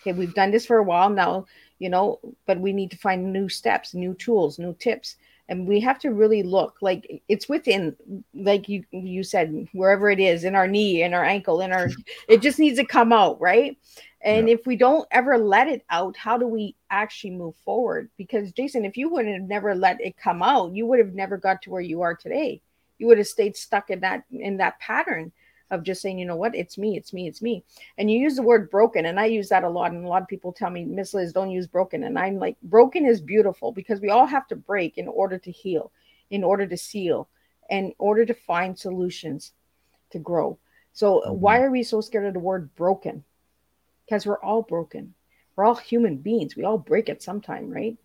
Speaker 2: Okay, we've done this for a while now, you know, but we need to find new steps, new tools, new tips. And we have to really look like it's within, like you you said, wherever it is, in our knee, in our ankle, in our it just needs to come out, right? And yeah. if we don't ever let it out, how do we actually move forward? Because Jason, if you would have never let it come out, you would have never got to where you are today you would have stayed stuck in that in that pattern of just saying, you know what, it's me, it's me, it's me. And you use the word broken, and I use that a lot. And a lot of people tell me, Miss Liz, don't use broken. And I'm like, broken is beautiful because we all have to break in order to heal, in order to seal, in order to find solutions to grow. So mm-hmm. why are we so scared of the word broken? Because we're all broken. We're all human beings. We all break at some time, right?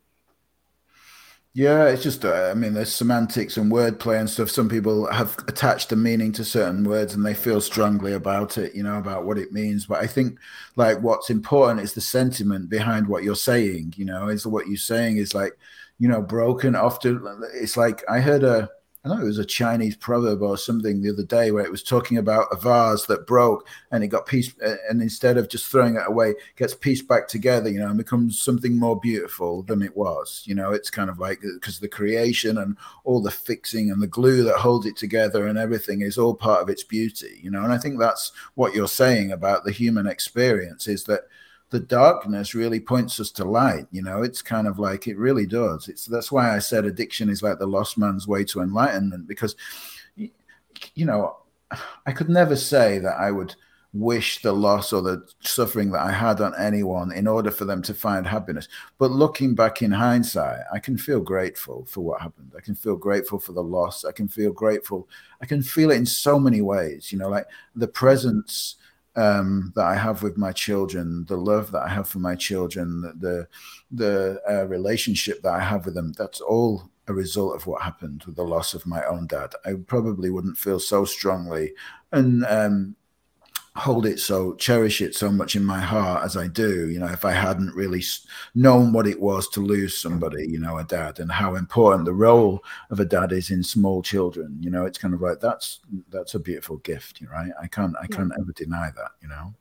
Speaker 3: Yeah, it's just, uh, I mean, there's semantics and wordplay and stuff. Some people have attached a meaning to certain words and they feel strongly about it, you know, about what it means. But I think, like, what's important is the sentiment behind what you're saying, you know, is what you're saying is like, you know, broken. Often it's like, I heard a, I know it was a Chinese proverb or something the other day where it was talking about a vase that broke and it got pieced, uh, and instead of just throwing it away, gets pieced back together, you know, and becomes something more beautiful than it was. You know, it's kind of like uh, because the creation and all the fixing and the glue that holds it together and everything is all part of its beauty, you know. And I think that's what you're saying about the human experience is that the darkness really points us to light you know? It's kind of like it really does. It's that's why i said addiction is like the lost man's way to enlightenment because you know i could never say that i would wish the loss or the suffering that i had on anyone in order for them to find happiness. But looking back in hindsight i can feel grateful for what happened. I can feel grateful for the loss. I can feel grateful. I can feel it in so many ways you know? Like the presence um, that I have with my children, the love that I have for my children, the the uh, relationship that I have with them, that's all a result of what happened with the loss of my own dad. I probably wouldn't feel so strongly and um, hold it so cherish it so much in my heart as I do. You know, if I hadn't really known what it was to lose somebody, you know, a dad, and how important the role of a dad is in small children. You know, it's kind of like that's that's a beautiful gift, right? I can't I can't yeah. ever deny that. You know.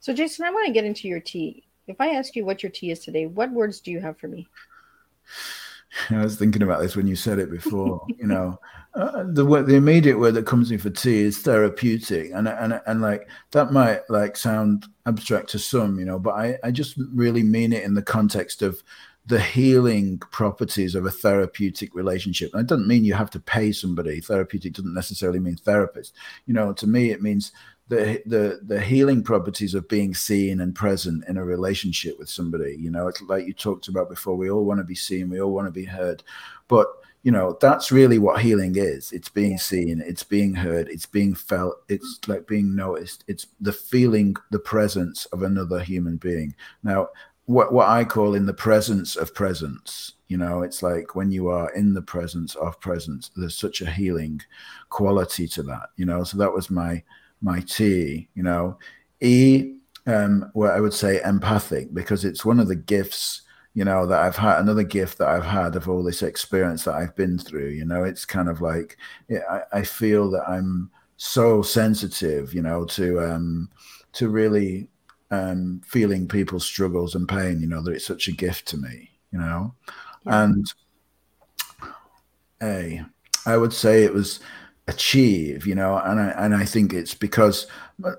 Speaker 2: So, Jason, I want to get into your tea. If I ask you what your tea is today, what words do you have for me?
Speaker 3: I was thinking about this when you said it before. you know, uh, the the immediate word that comes to me for tea is therapeutic, and and and like that might like sound abstract to some, you know, but I I just really mean it in the context of the healing properties of a therapeutic relationship. And it doesn't mean you have to pay somebody. Therapeutic doesn't necessarily mean therapist. You know, to me, it means the the the healing properties of being seen and present in a relationship with somebody you know it's like you talked about before we all want to be seen we all want to be heard. But you know that's really what healing is. It's being seen it's being heard it's being felt it's like being noticed. It's the feeling the presence of another human being. Now what what i call in the presence of presence you know it's like when you are in the presence of presence there's such a healing quality to that you know? So that was my my T, you know. E, um, where I would say empathic, because it's one of the gifts, you know, that I've had, another gift that I've had of all this experience that I've been through, you know, it's kind of like, I, I feel that I'm so sensitive, you know, to, um, to really um, feeling people's struggles and pain, you know, that it's such a gift to me, you know. Yeah. And A, I would say it was achieve you know and I, and I think it's because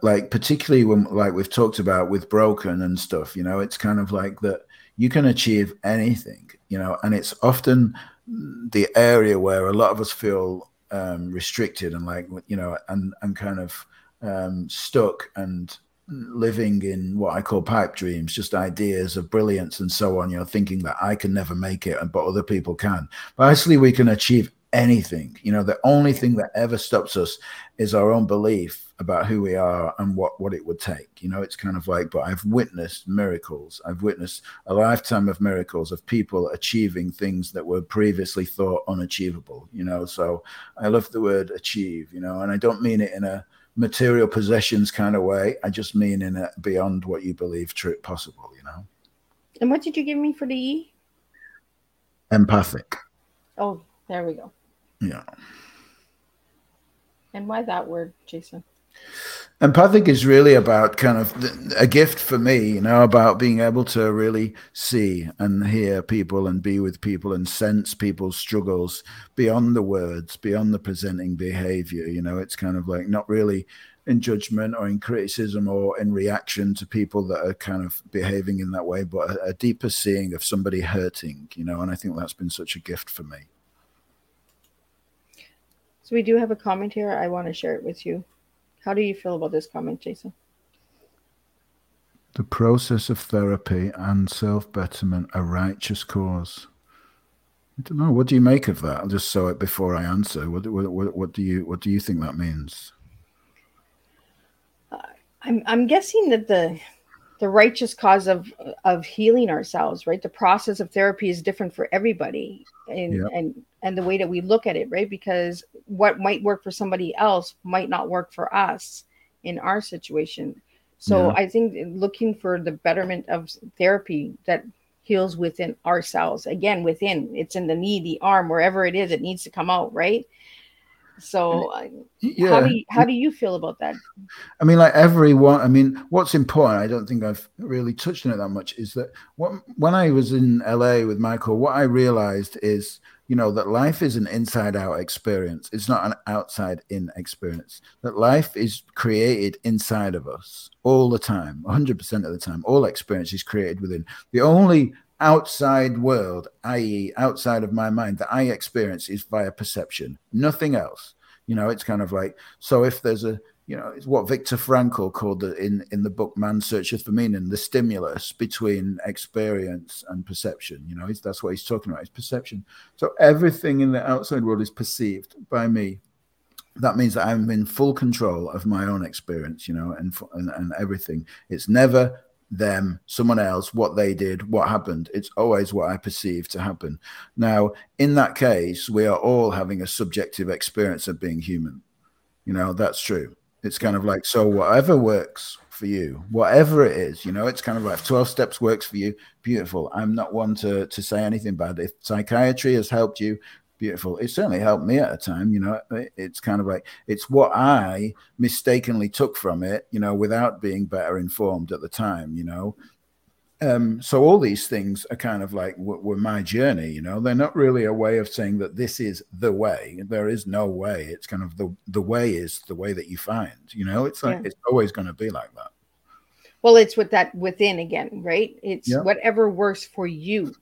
Speaker 3: like particularly when like we've talked about with broken and stuff you know it's kind of like that you can achieve anything you know and it's often the area where a lot of us feel um, restricted and like you know and and kind of um, stuck and living in what I call pipe dreams, just ideas of brilliance and so on. You're thinking that I can never make it, and but other people can. But actually, we can achieve anything. You know, the only thing that ever stops us is our own belief about who we are and what what it would take. You know, it's kind of like, but I've witnessed miracles. I've witnessed a lifetime of miracles of people achieving things that were previously thought unachievable. You know, so I love the word achieve. You know, and I don't mean it in a material possessions kind of way. I just mean in a beyond what you believe true possible. You know.
Speaker 2: And what did you give me for the E?
Speaker 3: Empathic.
Speaker 2: Oh, there we go.
Speaker 3: Yeah.
Speaker 2: And why that word, Jason?
Speaker 3: Empathic is really about kind of a gift for me, you know, about being able to really see and hear people and be with people and sense people's struggles beyond the words, beyond the presenting behavior. You know, it's kind of like not really in judgment or in criticism or in reaction to people that are kind of behaving in that way, but a, a deeper seeing of somebody hurting, you know, and I think that's been such a gift for me.
Speaker 2: So we do have a comment here. I want to share it with you. How do you feel about this comment, Jason?
Speaker 3: The process of therapy and self betterment a righteous cause. I don't know. What do you make of that? I'll just saw it before I answer. What, what, what do you what do you think that means?
Speaker 2: Uh, I'm I'm guessing that the the righteous cause of of healing ourselves right the process of therapy is different for everybody and yeah. and and the way that we look at it right because what might work for somebody else might not work for us in our situation so yeah. i think looking for the betterment of therapy that heals within ourselves again within it's in the knee the arm wherever it is it needs to come out right so yeah. how do you, how do you feel about that?
Speaker 3: I mean, like everyone. I mean, what's important? I don't think I've really touched on it that much. Is that what, when I was in LA with Michael, what I realized is you know that life is an inside out experience it's not an outside in experience that life is created inside of us all the time 100% of the time all experience is created within the only outside world, i.e., outside of my mind, that I experience is via perception, nothing else. You know, it's kind of like so. If there's a, you know, it's what Viktor Frankl called the, in in the book "Man's Search for Meaning," the stimulus between experience and perception. You know, that's what he's talking about. It's perception. So everything in the outside world is perceived by me that means that I'm in full control of my own experience, you know, and, and and, everything. It's never them, someone else, what they did, what happened. It's always what I perceive to happen. Now, in that case, we are all having a subjective experience of being human. You know, that's true. It's kind of like, so whatever works for you, whatever it is, you know, it's kind of like 12 steps works for you. Beautiful. I'm not one to, to say anything bad. If psychiatry has helped you, beautiful. It certainly helped me at a time, you know. It's kind of like it's what I mistakenly took from it, you know, without being better informed at the time, you know. Um, so all these things are kind of like were my journey, you know. They're not really a way of saying that this is the way. There is no way. It's kind of the the way is the way that you find, you know. It's like yeah. it's always going to be like that.
Speaker 2: Well, it's with that within again, right? It's yeah. whatever works for you,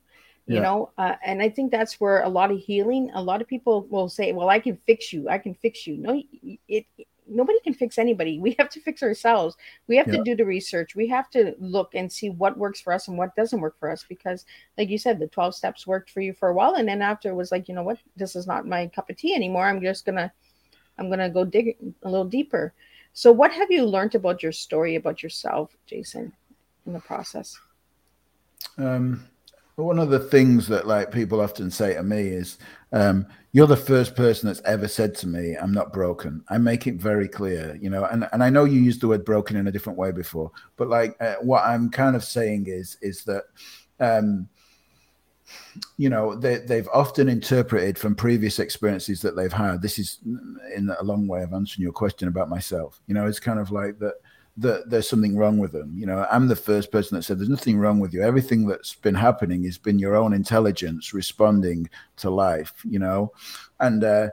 Speaker 2: you yeah. know. Uh, and I think that's where a lot of healing. A lot of people will say, "Well, I can fix you. I can fix you." No, it nobody can fix anybody. We have to fix ourselves. We have yeah. to do the research. We have to look and see what works for us and what doesn't work for us. Because, like you said, the 12 steps worked for you for a while. And then after it was like, you know what, this is not my cup of tea anymore. I'm just gonna I'm gonna go dig a little deeper. So what have you learned about your story, about yourself, Jason, in the process?
Speaker 3: Um one of the things that like people often say to me is um, you're the first person that's ever said to me i'm not broken i make it very clear you know and, and i know you used the word broken in a different way before but like uh, what i'm kind of saying is is that um, you know they, they've often interpreted from previous experiences that they've had this is in a long way of answering your question about myself you know it's kind of like that that there's something wrong with them. You know, I'm the first person that said there's nothing wrong with you. Everything that's been happening has been your own intelligence responding to life. You know, and uh,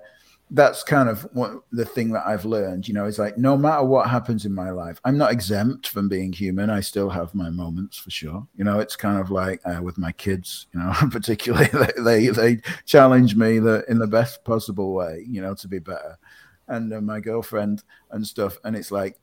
Speaker 3: that's kind of what the thing that I've learned. You know, is like no matter what happens in my life, I'm not exempt from being human. I still have my moments for sure. You know, it's kind of like uh, with my kids. You know, particularly they, they challenge me that in the best possible way. You know, to be better, and uh, my girlfriend and stuff. And it's like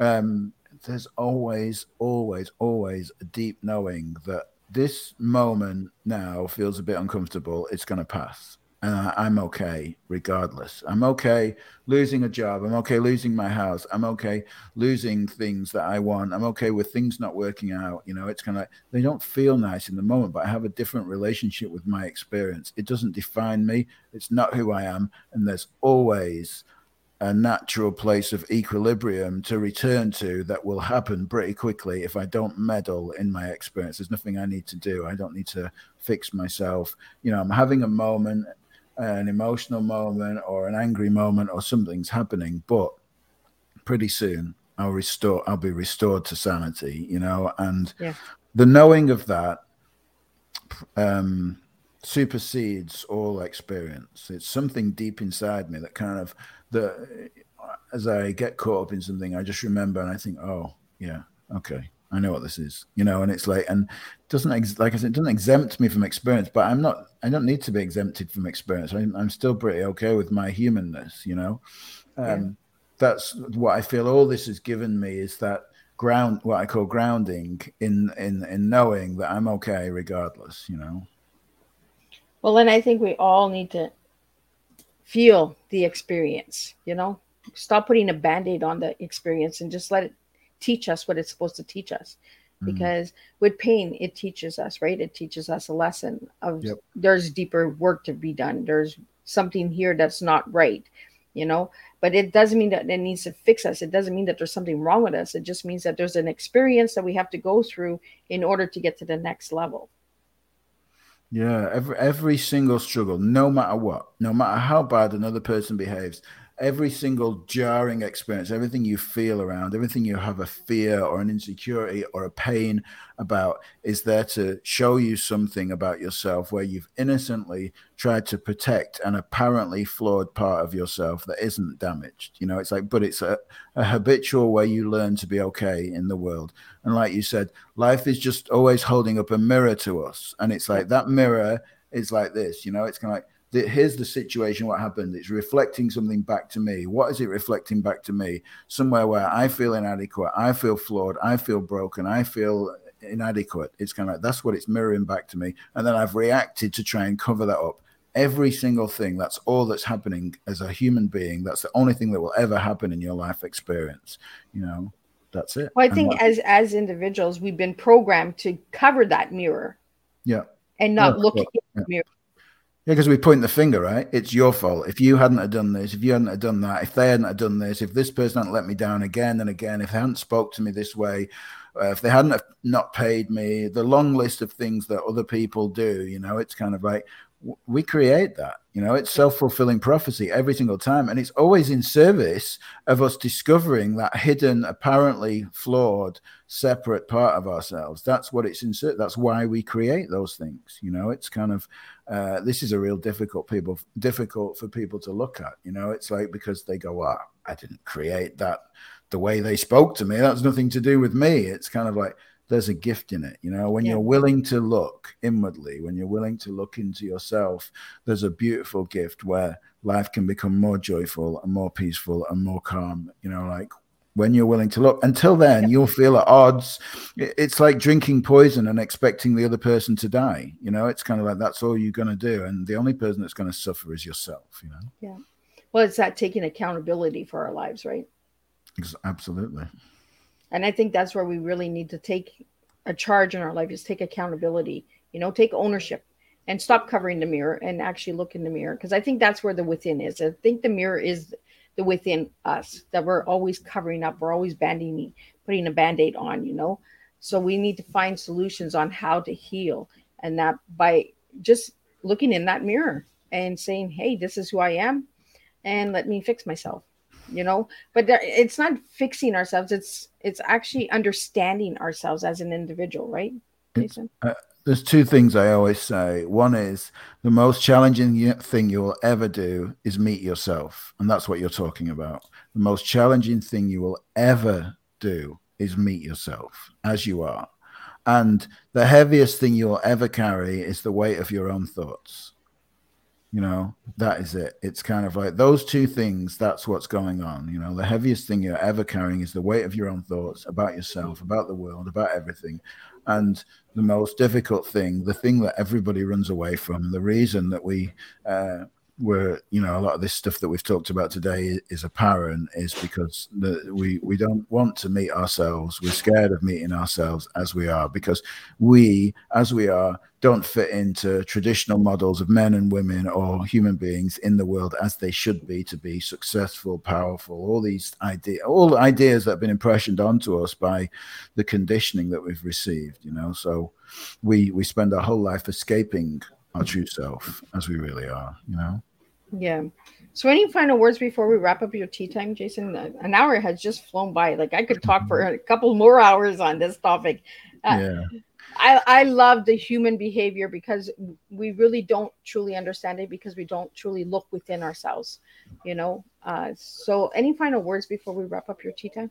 Speaker 3: um, there's always, always, always a deep knowing that this moment now feels a bit uncomfortable. It's going to pass. And I, am okay regardless. I'm okay losing a job. I'm okay losing my house. I'm okay losing things that I want. I'm okay with things not working out. You know, it's kind of like they don't feel nice in the moment, but I have a different relationship with my experience. It doesn't define me. It's not who I am. And there's always a natural place of equilibrium to return to that will happen pretty quickly if I don't meddle in my experience. There's nothing I need to do. I don't need to fix myself. You know, I'm having a moment, an emotional moment, or an angry moment, or something's happening, but pretty soon I'll restore. I'll be restored to sanity. You know, and yeah. the knowing of that. Um, supersedes all experience. It's something deep inside me that kind of that as I get caught up in something, I just remember and I think, oh yeah, okay, I know what this is, you know. And it's like, and doesn't ex- like I said, it doesn't exempt me from experience, but I'm not. I don't need to be exempted from experience. I'm, I'm still pretty okay with my humanness, you know. Um, yeah. That's what I feel. All this has given me is that ground, what I call grounding in in in knowing that I'm okay regardless, you know.
Speaker 2: Well, and I think we all need to feel the experience, you know, stop putting a band-aid on the experience and just let it teach us what it's supposed to teach us. Mm-hmm. Because with pain, it teaches us, right? It teaches us a lesson of yep. there's deeper work to be done. There's something here that's not right, you know. But it doesn't mean that it needs to fix us. It doesn't mean that there's something wrong with us. It just means that there's an experience that we have to go through in order to get to the next level.
Speaker 3: Yeah, every every single struggle, no matter what, no matter how bad another person behaves, every single jarring experience, everything you feel around, everything you have a fear or an insecurity or a pain about is there to show you something about yourself where you've innocently tried to protect an apparently flawed part of yourself that isn't damaged. You know, it's like, but it's a, a habitual way you learn to be okay in the world. And like you said, life is just always holding up a mirror to us. And it's like that mirror is like this, you know, it's kind of like, here's the situation what happened. It's reflecting something back to me. What is it reflecting back to me? Somewhere where i feel inadequate i feel flawed i feel broken i feel inadequate. It's kind of like that's what it's mirroring back to me. And then i've reacted to try and cover that up. Every single thing that's all that's happening as a human being. That's the only thing that will ever happen in your life experience you know? That's it.
Speaker 2: Well i think as as individuals we've been programmed to cover that mirror
Speaker 3: yeah.
Speaker 2: and not yeah, look yeah. in the mirror
Speaker 3: Yeah, because we point the finger, right? It's your fault. If you hadn't have done this, if you hadn't have done that, if they hadn't have done this, if this person hadn't let me down again and again, if they hadn't spoke to me this way, uh, if they hadn't not paid me, the long list of things that other people do, you know, it's kind of like we create that you know? It's self-fulfilling prophecy every single time and it's always in service of us discovering that hidden apparently flawed separate part of ourselves. That's what it's in that's why we create those things you know? It's kind of uh, this is a real difficult people difficult for people to look at you know? It's like because they go ah i didn't create that the way they spoke to me. That's nothing to do with me. It's kind of like there's a gift in it. You know, when yeah. you're willing to look inwardly, when you're willing to look into yourself, there's a beautiful gift where life can become more joyful and more peaceful and more calm. You know, like when you're willing to look. Until then, you'll feel at odds. It's like drinking poison and expecting the other person to die. You know, it's kind of like that's all you're going to do. And the only person that's going to suffer is yourself, you know?
Speaker 2: Yeah. Well, it's that taking accountability for our lives, right?
Speaker 3: Absolutely.
Speaker 2: And I think that's where we really need to take a charge in our life is take accountability, you know, take ownership and stop covering the mirror and actually look in the mirror. Because I think that's where the within is. I think the mirror is the within us that we're always covering up, we're always banding, putting a band aid on, you know. So we need to find solutions on how to heal. And that by just looking in that mirror and saying, hey, this is who I am, and let me fix myself you know? But there, it's not fixing ourselves it's it's actually understanding ourselves as an individual right
Speaker 3: jason? uh, there's two things i always say. One is the most challenging thing you will ever do is meet yourself and that's what you're talking about. The most challenging thing you will ever do is meet yourself as you are. And the heaviest thing you'll ever carry is the weight of your own thoughts you know that is it. It's kind of like those two things that's what's going on you know the heaviest thing you're ever carrying is the weight of your own thoughts about yourself about the world about everything. And the most difficult thing the thing that everybody runs away from the reason that we uh, where you know a lot of this stuff that we've talked about today is apparent is because the, we we don't want to meet ourselves. We're scared of meeting ourselves as we are because we as we are don't fit into traditional models of men and women or human beings in the world as they should be to be successful powerful all these ideas all ideas that have been impressioned onto us by the conditioning that we've received you know so we we spend our whole life escaping our true self as we really are you know
Speaker 2: yeah. So, any final words before we wrap up your tea time, Jason? An hour has just flown by. Like I could talk for a couple more hours on this topic. Uh, yeah. I, I love the human behavior because we really don't truly understand it because we don't truly look within ourselves, you know. Uh, so, any final words before we wrap up your tea time?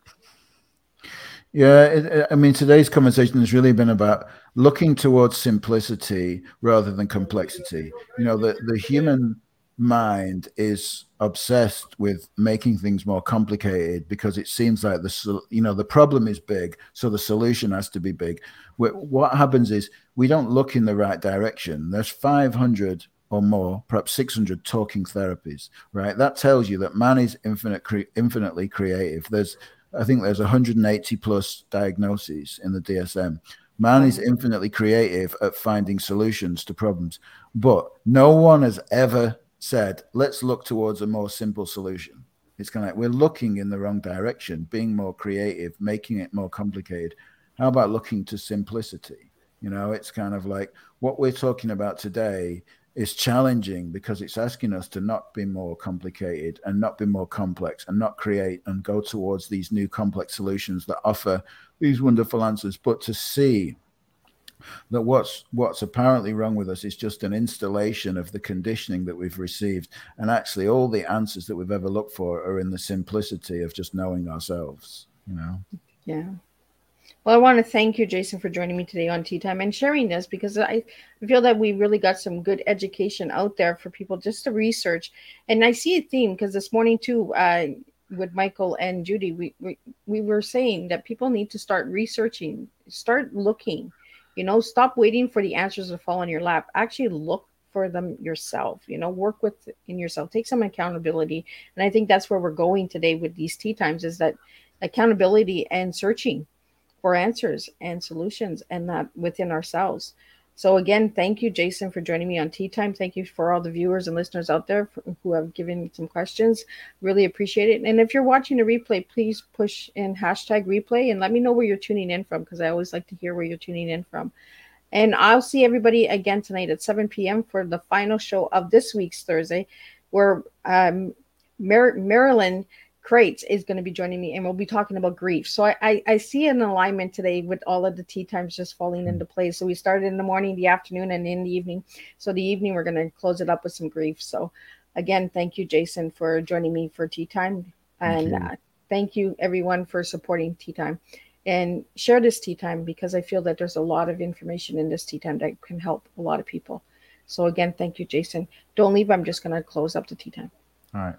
Speaker 3: Yeah, it, I mean, today's conversation has really been about looking towards simplicity rather than complexity. You know, the the human mind is obsessed with making things more complicated because it seems like the you know the problem is big so the solution has to be big. What happens is we don't look in the right direction. There's 500 or more perhaps 600 talking therapies right? That tells you that man is infinite cre- infinitely creative. There's i think there's 180 plus diagnoses in the dsm man is infinitely creative at finding solutions to problems but no one has ever said, let's look towards a more simple solution. It's kind of like we're looking in the wrong direction, being more creative, making it more complicated. How about looking to simplicity? You know, it's kind of like what we're talking about today is challenging because it's asking us to not be more complicated and not be more complex and not create and go towards these new complex solutions that offer these wonderful answers, but to see that what's what's apparently wrong with us is just an installation of the conditioning that we've received. And actually all the answers that we've ever looked for are in the simplicity of just knowing ourselves you know?
Speaker 2: Yeah. Well, I want to thank you, Jason, for joining me today on Tea Time and sharing this because I feel that we really got some good education out there for people just to research. And I see a theme because this morning, too, uh, with Michael and Judy, we, we, we were saying that people need to start researching, start looking, you know, stop waiting for the answers to fall in your lap. Actually look for them yourself. You know, work with in yourself. Take some accountability. And I think that's where we're going today with these tea times is that accountability and searching for answers and solutions and that within ourselves. So again, thank you, Jason, for joining me on Tea Time. Thank you for all the viewers and listeners out there who have given some questions. Really appreciate it. And if you're watching a replay, please push in hashtag replay and let me know where you're tuning in from because I always like to hear where you're tuning in from. And I'll see everybody again tonight at 7 p.m. for the final show of this week's Thursday, where um, Mar- Marilyn Crates is going to be joining me and we'll be talking about grief. So I, I, I, see an alignment today with all of the tea times just falling into place. So we started in the morning, the afternoon, and in the evening. So the evening, we're going to close it up with some grief. So again, thank you, Jason, for joining me for tea time. And thank you, uh, thank you everyone for supporting tea time and share this tea time because I feel that there's a lot of information in this tea time that can help a lot of people. So again, thank you, Jason. Don't leave. I'm just going to close up the tea time.
Speaker 3: All right.